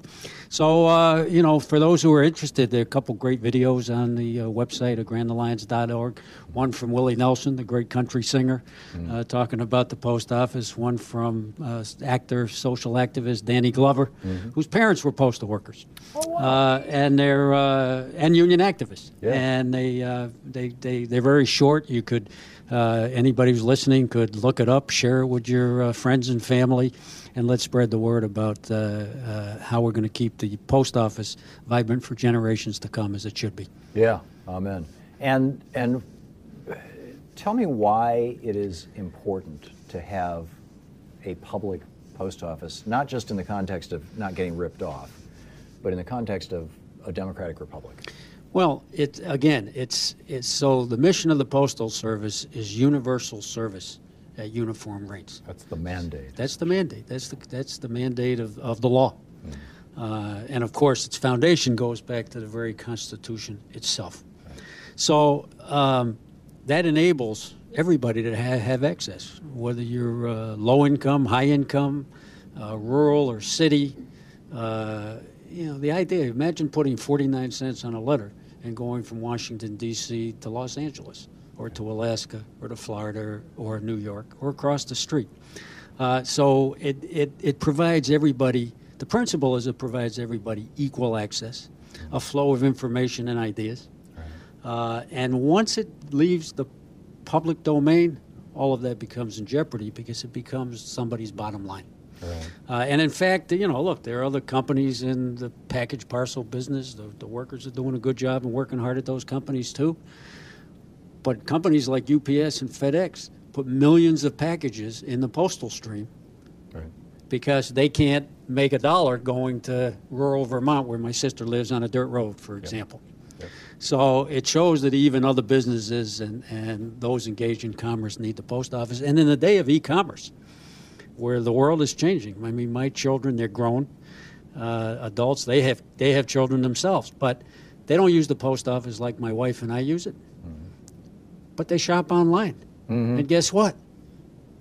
So, uh, you know, for those who are interested, there are a couple great videos on the uh, website of grandalliance.org. One from Willie Nelson, the great country singer, uh, talking about the post office. One from uh, actor, social activist Danny Glover, whose parents were postal workers, uh, and they're uh, and union activists. Yeah. And they uh, they they they're very short. You could uh, anybody who's listening could look it up, share it with your uh, friends and family, and let's spread the word about uh, uh, how we're going to keep the post office vibrant for generations to come, as it should be. Yeah, amen. And and tell me why it is important to have a public post office, not just in the context of not getting ripped off, but in the context of a democratic republic. Well, it again, it's it's so the mission of the postal service is universal service at uniform rates. That's the mandate. That's the mandate. That's the that's the mandate of, of the law. Uh, and of course, its foundation goes back to the very Constitution itself. So um, that enables everybody to ha- have access, whether you're uh, low income, high income, uh, rural or city. Uh, you know, the idea, imagine putting 49 cents on a letter and going from Washington, D.C. to Los Angeles or to Alaska or to Florida or New York or across the street. Uh, so it, it, it provides everybody, the principle is it provides everybody equal access, a flow of information and ideas. Uh, and once it leaves the public domain, all of that becomes in jeopardy because it becomes somebody's bottom line. Uh, and in fact, you know, look, there are other companies in the package parcel business. The, the workers are doing a good job and working hard at those companies too. But companies like UPS and FedEx put millions of packages in the postal stream Right. because they can't make a dollar going to rural Vermont, where my sister lives on a dirt road, for example. So it shows that even other businesses and, and those engaged in commerce need the post office. And in the day of e-commerce, where the world is changing, I mean, my children, they're grown uh, adults. They have they have children themselves, but they don't use the post office like my wife and I use it. But they shop online, and guess what?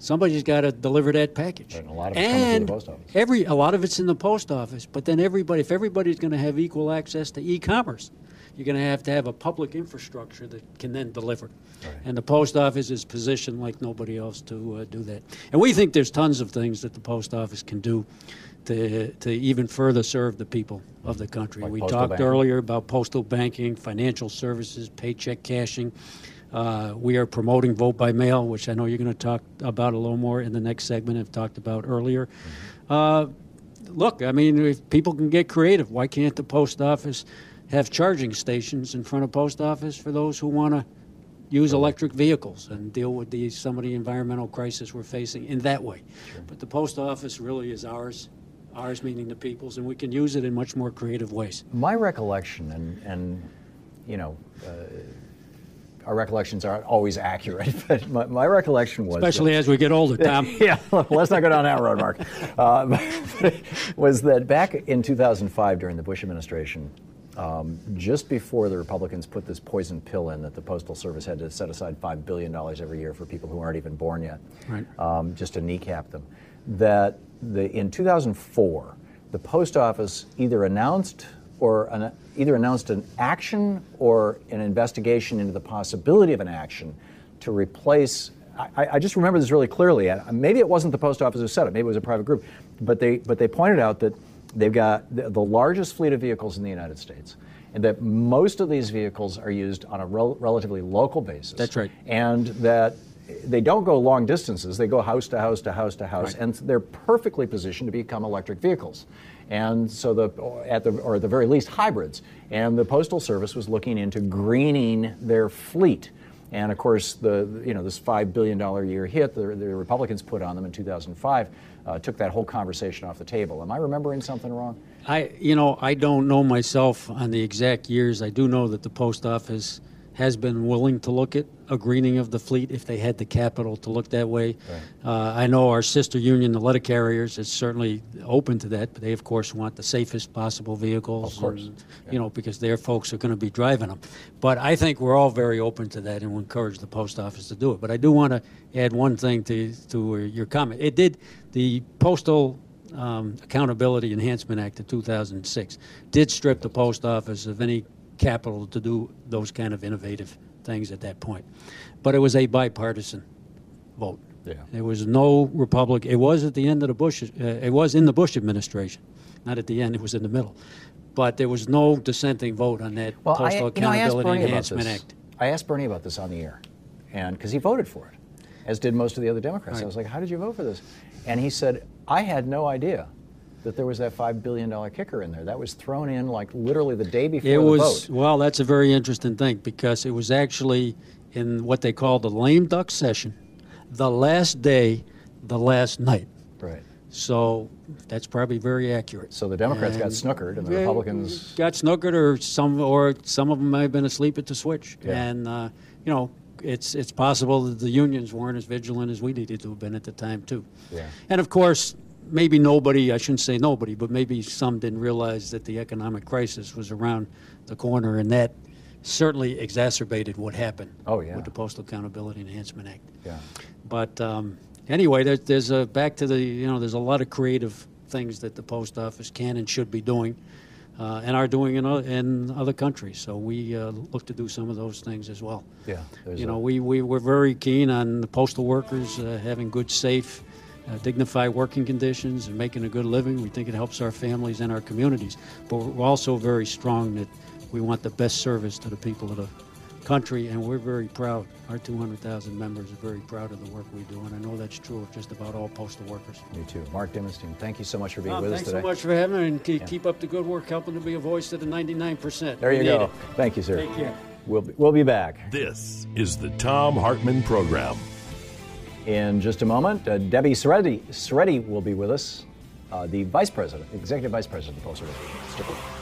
Somebody's got to deliver that package. Right, and a lot of it comes through the post office. Every a lot of it's in the post office, but then everybody, if everybody's going to have equal access to e-commerce, you're going to have to have a public infrastructure that can then deliver. And the post office is positioned like nobody else to uh, do that. And we think there's tons of things that the post office can do to to even further serve the people of the country. Like we talked banking. earlier about postal banking, financial services, paycheck cashing. Uh, we are promoting vote by mail, which I know you're going to talk about a little more in the next segment. I've talked about earlier. Uh, look, I mean, if people can get creative, why can't the post office have charging stations in front of post office for those who want to use electric vehicles and deal with the some of the environmental crisis we're facing in that way? But the post office really is ours, ours meaning the people's, and we can use it in much more creative ways. My recollection, and, and you know, uh, our recollections aren't always accurate, but my, my recollection was. that- Especially as we get older, Thom. yeah, let's not go down that road, Mark. Uh, was that back in 2005 during the Bush administration, um, just before the Republicans put this poison pill in that the Postal Service had to set aside $5 billion every year for people who aren't even born yet, Right. um, just to kneecap them, that the, in 2004, the Post Office either announced or an, either announced an action or an investigation into the possibility of an action to replace. I, I just remember this really clearly. Maybe it wasn't the post office who said it. Maybe it was a private group, but they but they pointed out that they've got the, the largest fleet of vehicles in the United States, and that most of these vehicles are used on a rel- relatively local basis. That's right. And that they don't go long distances. They go house to house to house to house, Right. and they're perfectly positioned to become electric vehicles. And so the at the or at the very least hybrids. And the postal service was looking into greening their fleet. And of course, the you know this five billion dollar a year hit the, the Republicans put on them in 2005 uh, took that whole conversation off the table. Am I remembering something wrong? I, you know, I don't know myself on the exact years. I do know that the post office has been willing to look at a greening of the fleet if they had the capital to look that way. Uh, I know our sister union, the letter carriers, is certainly open to that, but they, of course, want the safest possible vehicles. Of course. and, You know, because their folks are going to be driving them. But I think we're all very open to that and we encourage the post office to do it. But I do want to add one thing to, to your comment. It did, the Postal um, Accountability Enhancement Act of 2006 did strip the post office of any capital to do those kind of innovative things at that point. But it was a bipartisan vote. Yeah. There was no Republic. It was at the end of the Bush. Uh, it was in the Bush administration, not at the end. It was in the middle. But there was no dissenting vote on that Well, I, Postal you know, I asked Accountability Bernie about Enhancement this. Act. I asked Bernie about this on the air, and because he voted for it, as did most of the other Democrats. I was like, "How did you vote for this?" And he said, "I had no idea that there was that five billion dollar kicker in there. That was thrown in like literally the day before It the was vote." well. That's a very interesting thing because it was actually in what they call the lame duck session, the last day, the last night. Right. So that's probably very accurate. So the Democrats got snookered, and the Republicans. got snookered, or some, or some of them may have been asleep at the switch. Yeah. And uh, you know, it's it's possible that the unions weren't as vigilant as we needed to have been at the time too. Yeah. And of course, maybe nobody, I shouldn't say nobody, but maybe some didn't realize that the economic crisis was around the corner, and that certainly exacerbated what happened. Oh, yeah. With the Postal Accountability Enhancement Act. Yeah. But um, anyway, there's, there's a back to the you know there's a lot of creative things that the post office can and should be doing, uh, and are doing in, o- in other countries. So we uh, look to do some of those things as well. Yeah, there's You a- know, we, we we're very keen on the postal workers uh, having good, safe. Uh, dignified working conditions and making a good living. We think it helps our families and our communities. But we're also very strong that we want the best service to the people of the country, and we're very proud. Our 200,000 members are very proud of the work we do, and I know that's true of just about all postal workers. Me too. Mark Dimondstein, thank you so much for being Oh, with us today. thanks so much for having me, and keep, keep up the good work, helping to be a voice to the 99%. There We you go. it. Thank you, sir. Take care. We'll be, we'll be back. This is the Thom Hartmann Program. In just a moment, uh, Debbie Szeredy, Szeredy will be with us, uh, the Vice President, Executive Vice President of the Postal Service.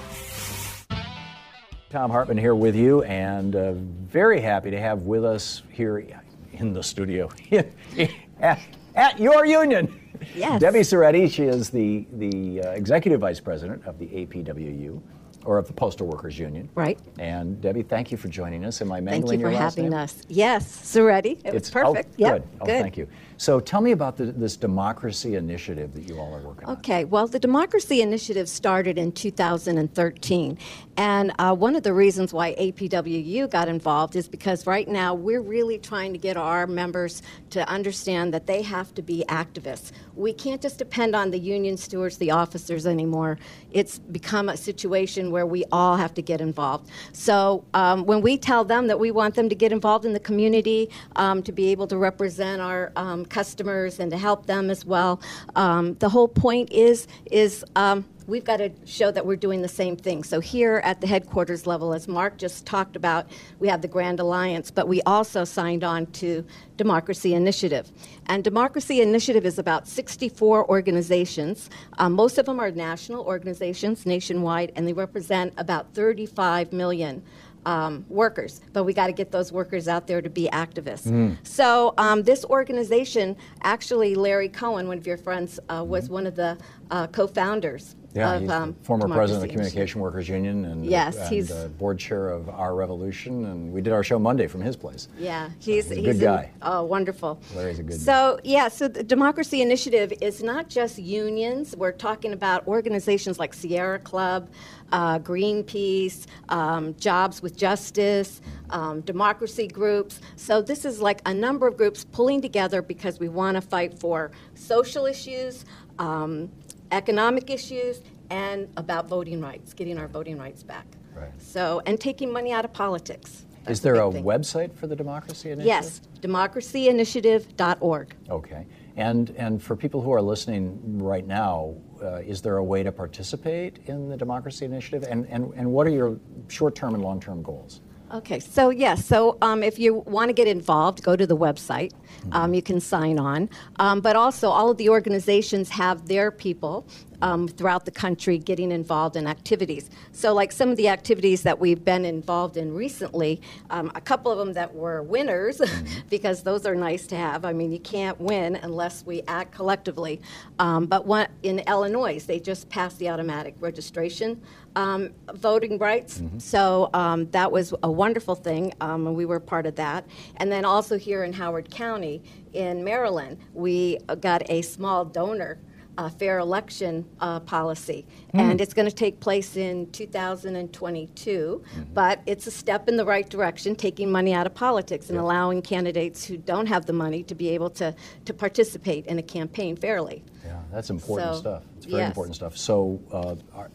Stick with us. Thom Hartmann here with you, and uh, very happy to have with us here in the studio at, at your union. Yes. Debbie Szeredy, she is the, the uh, Executive Vice President of the APWU, or of the Postal Workers Union. Right. And Debbie, thank you for joining us. Am I Thank you for having name? us. Yes, Szeredy. It was perfect. Oh, Yep, good. Oh, thank you. So tell me about the, this democracy initiative that you all are working on. Okay, well, the Democracy Initiative started in 2013. And uh, one of the reasons why APWU got involved is because right now we're really trying to get our members to understand that they have to be activists. We can't just depend on the union stewards, the officers anymore. It's become a situation where we all have to get involved. So um, when we tell them that we want them to get involved in the community, um, to be able to represent our um, customers and to help them as well, um, the whole point is is um, we've got to show that we're doing the same thing. So here at the headquarters level, as Mark just talked about, we have the Grand Alliance, but we also signed on to Democracy Initiative. And Democracy Initiative is about 64 organizations. Um, most of them are national organizations nationwide, and they represent about 35 million um, workers, but we got to get those workers out there to be activists. So um, this organization, actually, Larry Cohen, one of your friends, uh, was one of the uh, co-founders Yeah, of um, former president of the Communication Workers Union and, Yes, and he's- uh, board chair of Our Revolution, and we did our show Monday from his place. Yeah, he's, he's a good guy. oh, wonderful. Larry's a good So yeah, so the Democracy Initiative is not just unions. We're talking about organizations like Sierra Club, uh, Greenpeace, um, Jobs with Justice, um, democracy groups. So this is like a number of groups pulling together because we want to fight for social issues, um, economic issues, and about voting rights, getting our voting rights back. Right. So and taking money out of politics. That's Is there the a website for the Democracy Initiative? Yes, democracyinitiative.org. Okay. And, and for people who are listening right now, uh, is there a way to participate in the Democracy Initiative? And, and, and what are your short term and long term goals? Okay, so yes, so um, if you want to get involved, go to the website. Um, you can sign on. Um, but also, all of the organizations have their people um, throughout the country getting involved in activities. So, like some of the activities that we've been involved in recently, um, a couple of them that were winners, because those are nice to have. I mean, you can't win unless we act collectively. Um, but one, in Illinois, they just passed the automatic registration um, voting rights. So um, that was a wonderful thing, um, and we were part of that. And then also here in Howard County, in Maryland, we got a small donor. Uh, fair election uh, policy, and it's going to take place in 2022. But it's a step in the right direction, taking money out of politics and allowing candidates who don't have the money to be able to to participate in a campaign fairly. Yeah, that's important So, stuff. It's very yes. important stuff. So, uh, uh,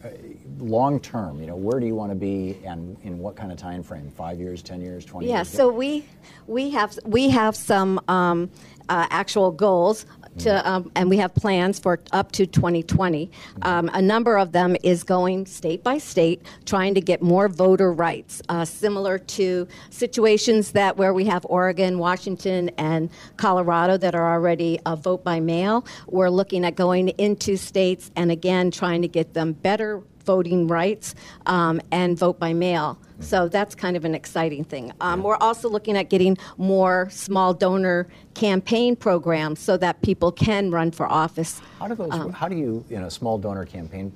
long term, you know, where do you want to be, and in what kind of time frame? Five years, ten years, twenty Yeah, years? so we we have we have some um, uh, actual goals to, um, and we have plans for up to 2020. Um, a number of them is going state by state, trying to get more voter rights, uh, similar to situations that where we have Oregon, Washington, and Colorado that are already uh, vote by mail. We're looking at going into states and again trying to get them better voting rights um, and vote by mail. So that's kind of an exciting thing. Um, we're also looking at getting more small donor campaign programs so that people can run for office. How do those? Um, how do you, in a small donor campaign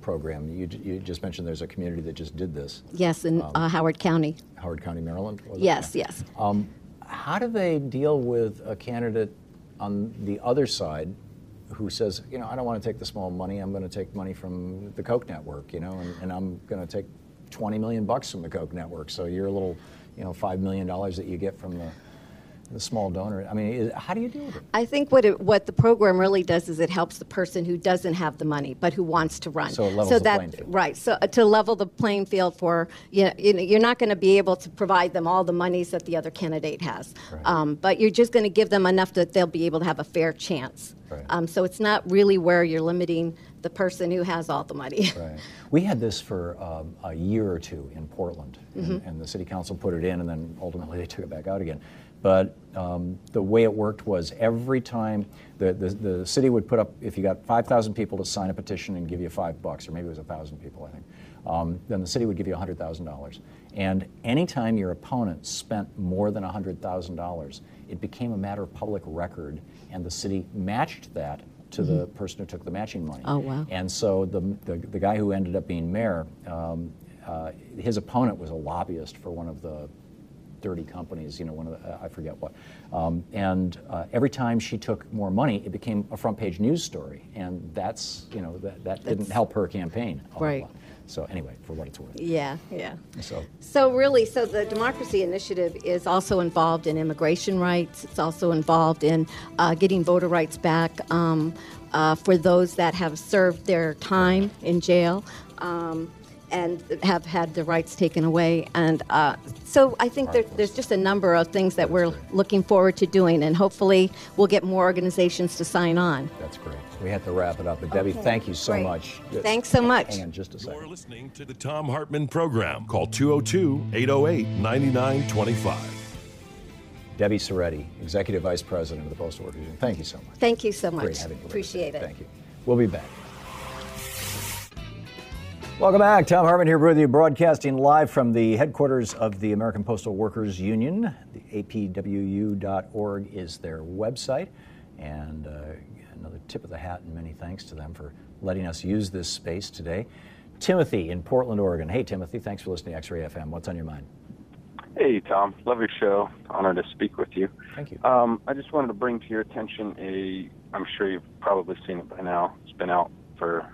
program? You, you just mentioned there's a community that just did this, Yes, in uh, Howard County. Howard County, Maryland. Yes, Yeah. yes. Um, how do they deal with a candidate on the other side who says, you know, I don't want to take the small money. I'm going to take money from the Koch network, you know, and, and I'm going to take 20 million bucks from the Koch network. So your little, you know, five million dollars that you get from the, the small donor. I mean, is, how do you deal with it? I think what it, what the program really does is it helps the person who doesn't have the money but who wants to run. So it levels so the that, playing field. Right. So uh, to level the playing field for you know, you know, you're not going to be able to provide them all the monies that the other candidate has, Right. um, but you're just going to give them enough that they'll be able to have a fair chance. Right. Um, so it's not really where you're limiting the person who has all the money. Right. We had this for um, a year or two in Portland, and, and the city council put it in, and then ultimately they took it back out again. But um, the way it worked was every time the, the, the city would put up, if you got 5,000 people to sign a petition and give you five bucks, or maybe it was 1,000 people, I think, um, then the city would give you $100,000. And anytime your opponent spent more than $100,000, it became a matter of public record, and the city matched that to the person who took the matching money. Oh, wow. And so the, the, the guy who ended up being mayor, um, uh, his opponent was a lobbyist for one of the dirty companies, you know, one of the, I forget what. Um, and uh, every time she took more money, it became a front page news story. And that's, you know, that, that didn't help her campaign. Right. lot. So anyway, for what it's worth. yeah, yeah. So So really, so the Democracy Initiative is also involved in immigration rights. It's also involved in uh, getting voter rights back um, uh, for those that have served their time in jail. Um, and have had the rights taken away, and uh, so I think there, there's just a number of things that we're looking forward to doing, and hopefully we'll get more organizations to sign on. that's great. We have to wrap it up. But Debbie, Okay, thank you so great. much. Thanks so much. Hang on just a second. You're listening to the Thom Hartmann program. Call 202 808 9925. Debbie Szeredy, Executive Vice President of the Postal Workers Union. Thank you so much. Thank you so much. Great having you. Appreciate it. Thank you. We'll be back. Welcome back. Thom Hartmann here with you, broadcasting live from the headquarters of the American Postal Workers Union. The apwu.org is their website. And uh, another tip of the hat and many thanks to them for letting us use this space today. Timothy in Portland, Oregon. Hey, Timothy, thanks for listening to X Ray FM. What's on your mind? Hey, Thom. Love your show. Honored to speak with you. Thank you. Um, I just wanted to bring to your attention a, I'm sure you've probably seen it by now. It's been out for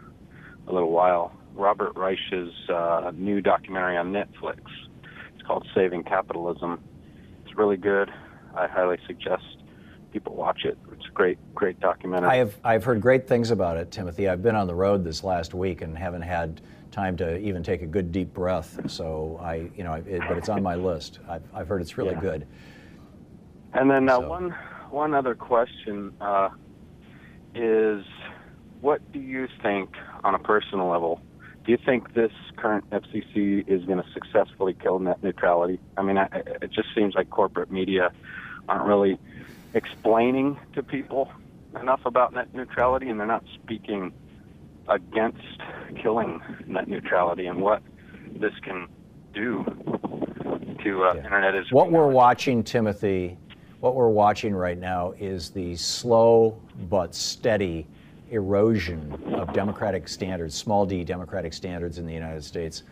a little while. Robert Reich's uh, new documentary on Netflix. It's called Saving Capitalism. It's really good. I highly suggest people watch it. It's a great, great documentary. I have I've heard great things about it, Timothy. I've been on the road this last week and haven't had time to even take a good deep breath. So I, you know, it, but it's on my list. I've, I've heard it's really Yeah. good. And then uh, So- one one other question uh, is, what do you think on a personal level? Do you think this current FCC is going to successfully kill net neutrality? I mean, I, it just seems like corporate media aren't really explaining to people enough about net neutrality, and they're not speaking against killing net neutrality and what this can do to uh, internet is What we're watching, Timothy, what we're watching right now is the slow but steady erosion of democratic standards, small d democratic standards in the United States,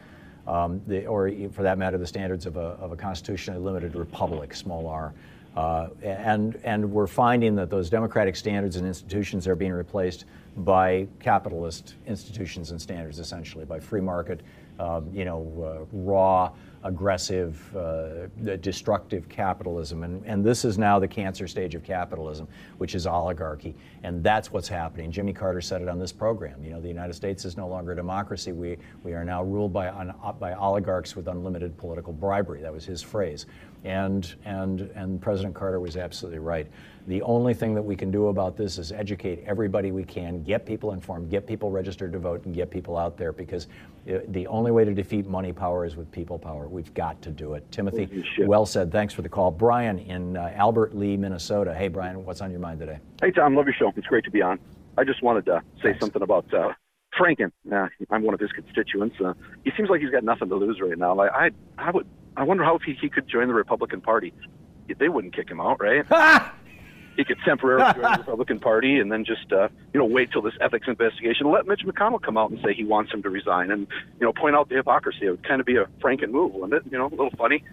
um, the, or for that matter, the standards of a, of a constitutionally limited republic, small r. Uh, and, and we're finding that those democratic standards and institutions are being replaced by capitalist institutions and standards, essentially, by free market, um, you know, uh, raw aggressive, uh, destructive capitalism. And, and this is now the cancer stage of capitalism, which is oligarchy. And that's what's happening. Jimmy Carter said it on this program. You know, the United States is no longer a democracy. We, we are now ruled by, by oligarchs with unlimited political bribery. That was his phrase. And, and, and President Carter was absolutely right. The only thing that we can do about this is educate everybody we can, get people informed, get people registered to vote, and get people out there because uh, the only way to defeat money power is with people power. We've got to do it. Timothy, well said. Thanks for the call. Brian in uh, Albert Lea, Minnesota. Hey, Brian, what's on your mind today? Hey, Thom, love your show. It's great to be on. I just wanted to say Thanks. something about uh, Franken. Uh, I'm one of his constituents. Uh, he seems like he's got nothing to lose right now. Like I, I would, I wonder how if he, he could join the Republican Party. They wouldn't kick him out, right? he could temporarily join the Republican Party and then just uh, you know wait till this ethics investigation. Let Mitch McConnell come out and say he wants him to resign, and you know point out the hypocrisy. It would kind of be a Franken move, wouldn't it? You know, a little funny.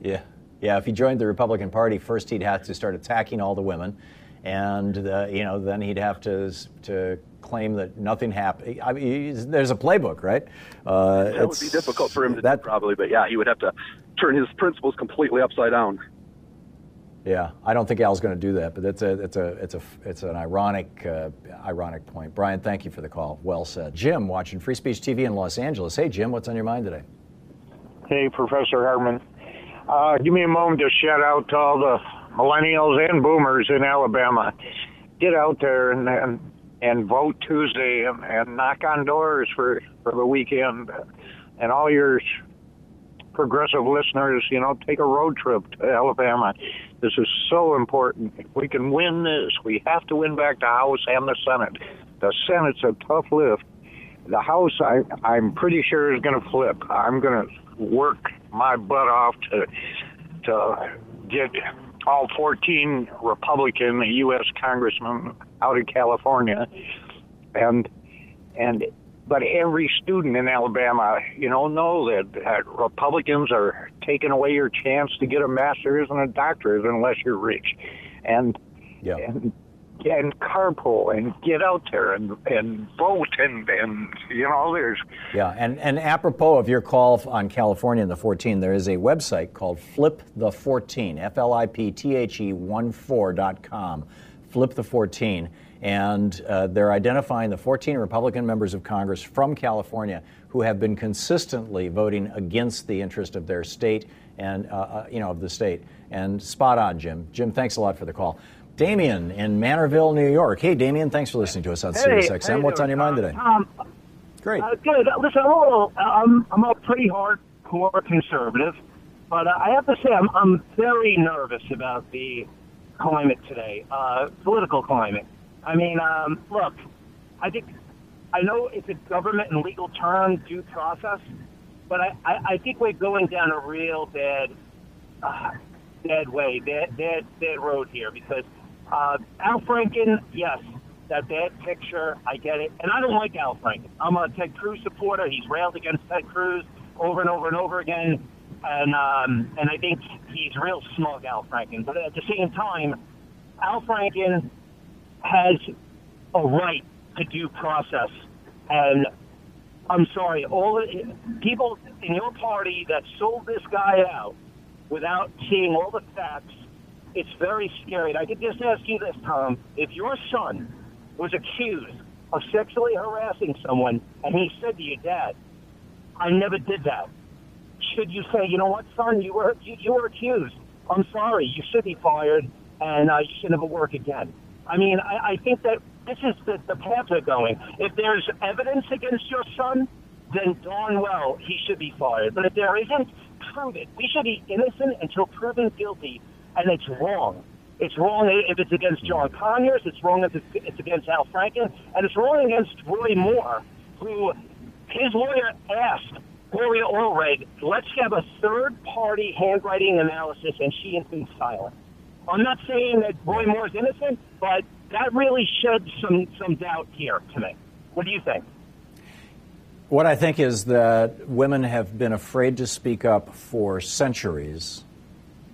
Yeah, yeah. If he joined the Republican Party, first he'd have to start attacking all the women, and uh, you know then he'd have to to claim that nothing happened. I mean, there's a playbook, right? Uh, that would be difficult for him to that, do, probably, but yeah, he would have to turn his principles completely upside down. Yeah, I don't think Al's going to do that, but it's a it's a it's a it's an ironic uh, ironic point. Brian, thank you for the call. Well said. Jim, watching Free Speech TV in Los Angeles. Hey, Jim, what's on your mind today? Hey, Professor Hartmann. Uh, give me a moment to shout out to all the millennials and boomers in Alabama. Get out there and and, and vote Tuesday and, and knock on doors for for the weekend. And all your progressive listeners, you know, take a road trip to Alabama. This is so important. If we can win this, we have to win back the House and the Senate. The Senate's a tough lift. The House, I, I'm pretty sure, is going to flip. I'm going to work my butt off to to get all 14 Republican U.S. congressmen out of California, and and but every student in Alabama, you know, know that, that Republicans are taking away your chance to get a master's and a doctorate unless you're rich, and yeah. and and carpool and get out there and and vote and and you know there's yeah and and apropos of your call on California in the 14 there is a website called flip the 14 f l i p t h e 14.com flip the 14 and uh, they're identifying the 14 Republican members of Congress from California who have been consistently voting against the interest of their state and, uh, uh, you know, of the state. And spot on, Jim. Jim, thanks a lot for the call. Damien in Manorville, New York. Hey, Damien, thanks for listening to us on hey, Sirius XM. What's on your mind today? Um, Great. Uh, good. Listen, I'm a, little, I'm, I'm a pretty hardcore conservative, but uh, I have to say I'm, I'm very nervous about the climate today, uh, political climate. I mean, um, look, I think I know it's a government and legal term, due process, but I, I, I think we're going down a real bad, uh, bad way, bad, bad, bad road here because uh, Al Franken, yes, that bad picture, I get it, and I don't like Al Franken. I'm a Ted Cruz supporter. He's railed against Ted Cruz over and over and over again, and um, and I think he's real smug, Al Franken. But at the same time, Al Franken has a right to due process. And I'm sorry, all the people in your party that sold this guy out without seeing all the facts, it's very scary. And I could just ask you this, Thom. If your son was accused of sexually harassing someone and he said to you, Dad, I never did that, should you say, you know what, son, you were, you, you were accused. I'm sorry, you should be fired and uh, you should never work again. I mean, I, I think that this is the, the path they're going. If there's evidence against your son, then darn well he should be fired. But if there isn't, prove it. We should be innocent until proven guilty, and it's wrong. It's wrong if it's against John Conyers. It's wrong if it's against Al Franken. And it's wrong against Roy Moore, who his lawyer asked Gloria Allred, let's have a third party handwriting analysis, and she has been silent. I'm not saying that Roy Moore is innocent, but that really sheds some, some doubt here to me. What do you think? What I think is that women have been afraid to speak up for centuries,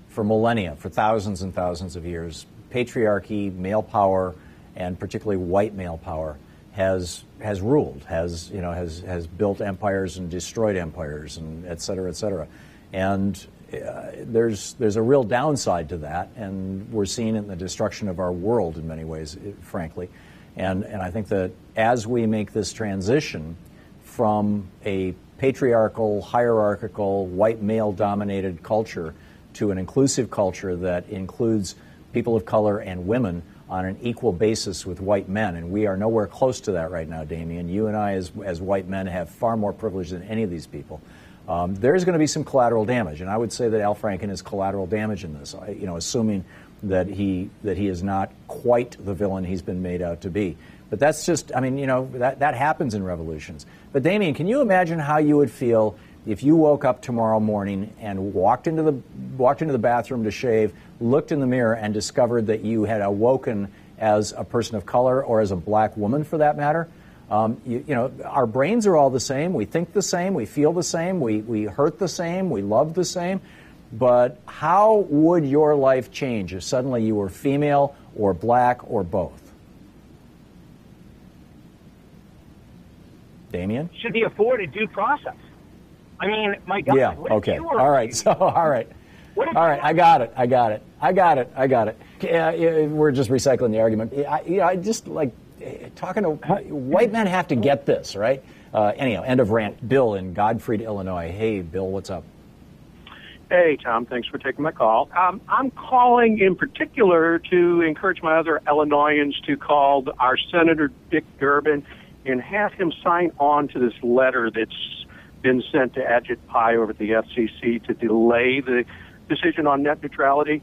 for millennia, for thousands and thousands of years. Patriarchy, male power, and particularly white male power has has ruled, has you know has has built empires and destroyed empires, and et cetera, et cetera. And uh, there's there's a real downside to that, and we're seeing it in the destruction of our world in many ways, frankly. And and I think that as we make this transition from a patriarchal, hierarchical, white male dominated culture to an inclusive culture that includes people of color and women on an equal basis with white men. And we are nowhere close to that right now, Damien. You and I, as, as white men, have far more privilege than any of these people. Um, there's going to be some collateral damage, and I would say that Al Franken is collateral damage in this. You know, assuming that he that he is not quite the villain he's been made out to be. But that's just, I mean, you know, that, that happens in revolutions. But Damien, can you imagine how you would feel if you woke up tomorrow morning and walked into the walked into the bathroom to shave, looked in the mirror and discovered that you had awoken as a person of color or as a black woman for that matter? Um, you, you, know, our brains are all the same. We think the same. We feel the same. We, we hurt the same. We love the same. But how would your life change if suddenly you were female or black or both? Damien? Should be afforded due process. I mean, my God. Yeah, okay. All right. So, all right. All right, I got it. I got it. I got it. I got it. Uh, we're just recycling the argument. I, you know, I just like talking to white men have to get this, right? Uh, anyhow, end of rant. Bill in Godfrey, Illinois. Hey, Bill, what's up? Hey, Thom. Thanks for taking my call. Um, I'm calling in particular to encourage my other Illinoisans to call our Senator Dick Durbin and have him sign on to this letter that's been sent to Ajit Pai over at the FCC to delay the decision on net neutrality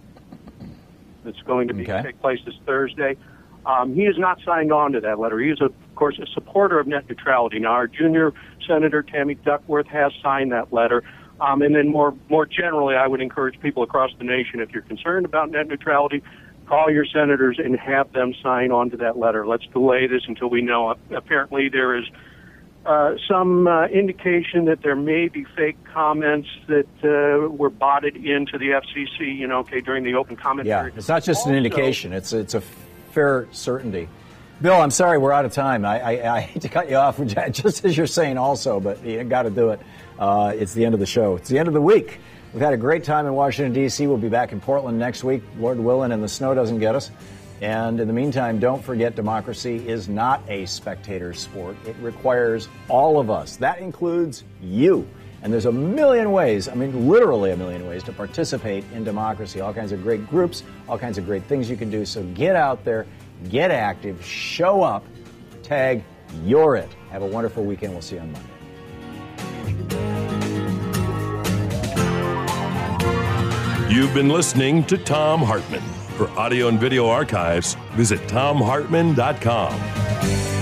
that's going to be okay. take place this Thursday. Um, he has not signed on to that letter. He is, of course, a supporter of net neutrality. Now, our junior Senator Tammy Duckworth has signed that letter. Um, and then more more generally, I would encourage people across the nation, if you're concerned about net neutrality, call your senators and have them sign on to that letter. Let's delay this until we know. Apparently, there is uh, some uh, indication that there may be fake comments that uh, were botted into the FCC. You know, okay, during the open comment yeah, period. it's not just also, an indication; it's it's a fair certainty. Bill, I'm sorry we're out of time. I, I, I hate to cut you off just as you're saying, also, but you got to do it. Uh, it's the end of the show. It's the end of the week. We've had a great time in Washington, D.C. We'll be back in Portland next week, Lord willing, and the snow doesn't get us. And in the meantime, don't forget democracy is not a spectator sport. It requires all of us. That includes you. And there's a million ways, I mean, literally a million ways to participate in democracy. All kinds of great groups, all kinds of great things you can do. So get out there, get active, show up, tag, you're it. Have a wonderful weekend. We'll see you on Monday. You've been listening to Thom Hartmann. For audio and video archives, visit thomhartmann.com.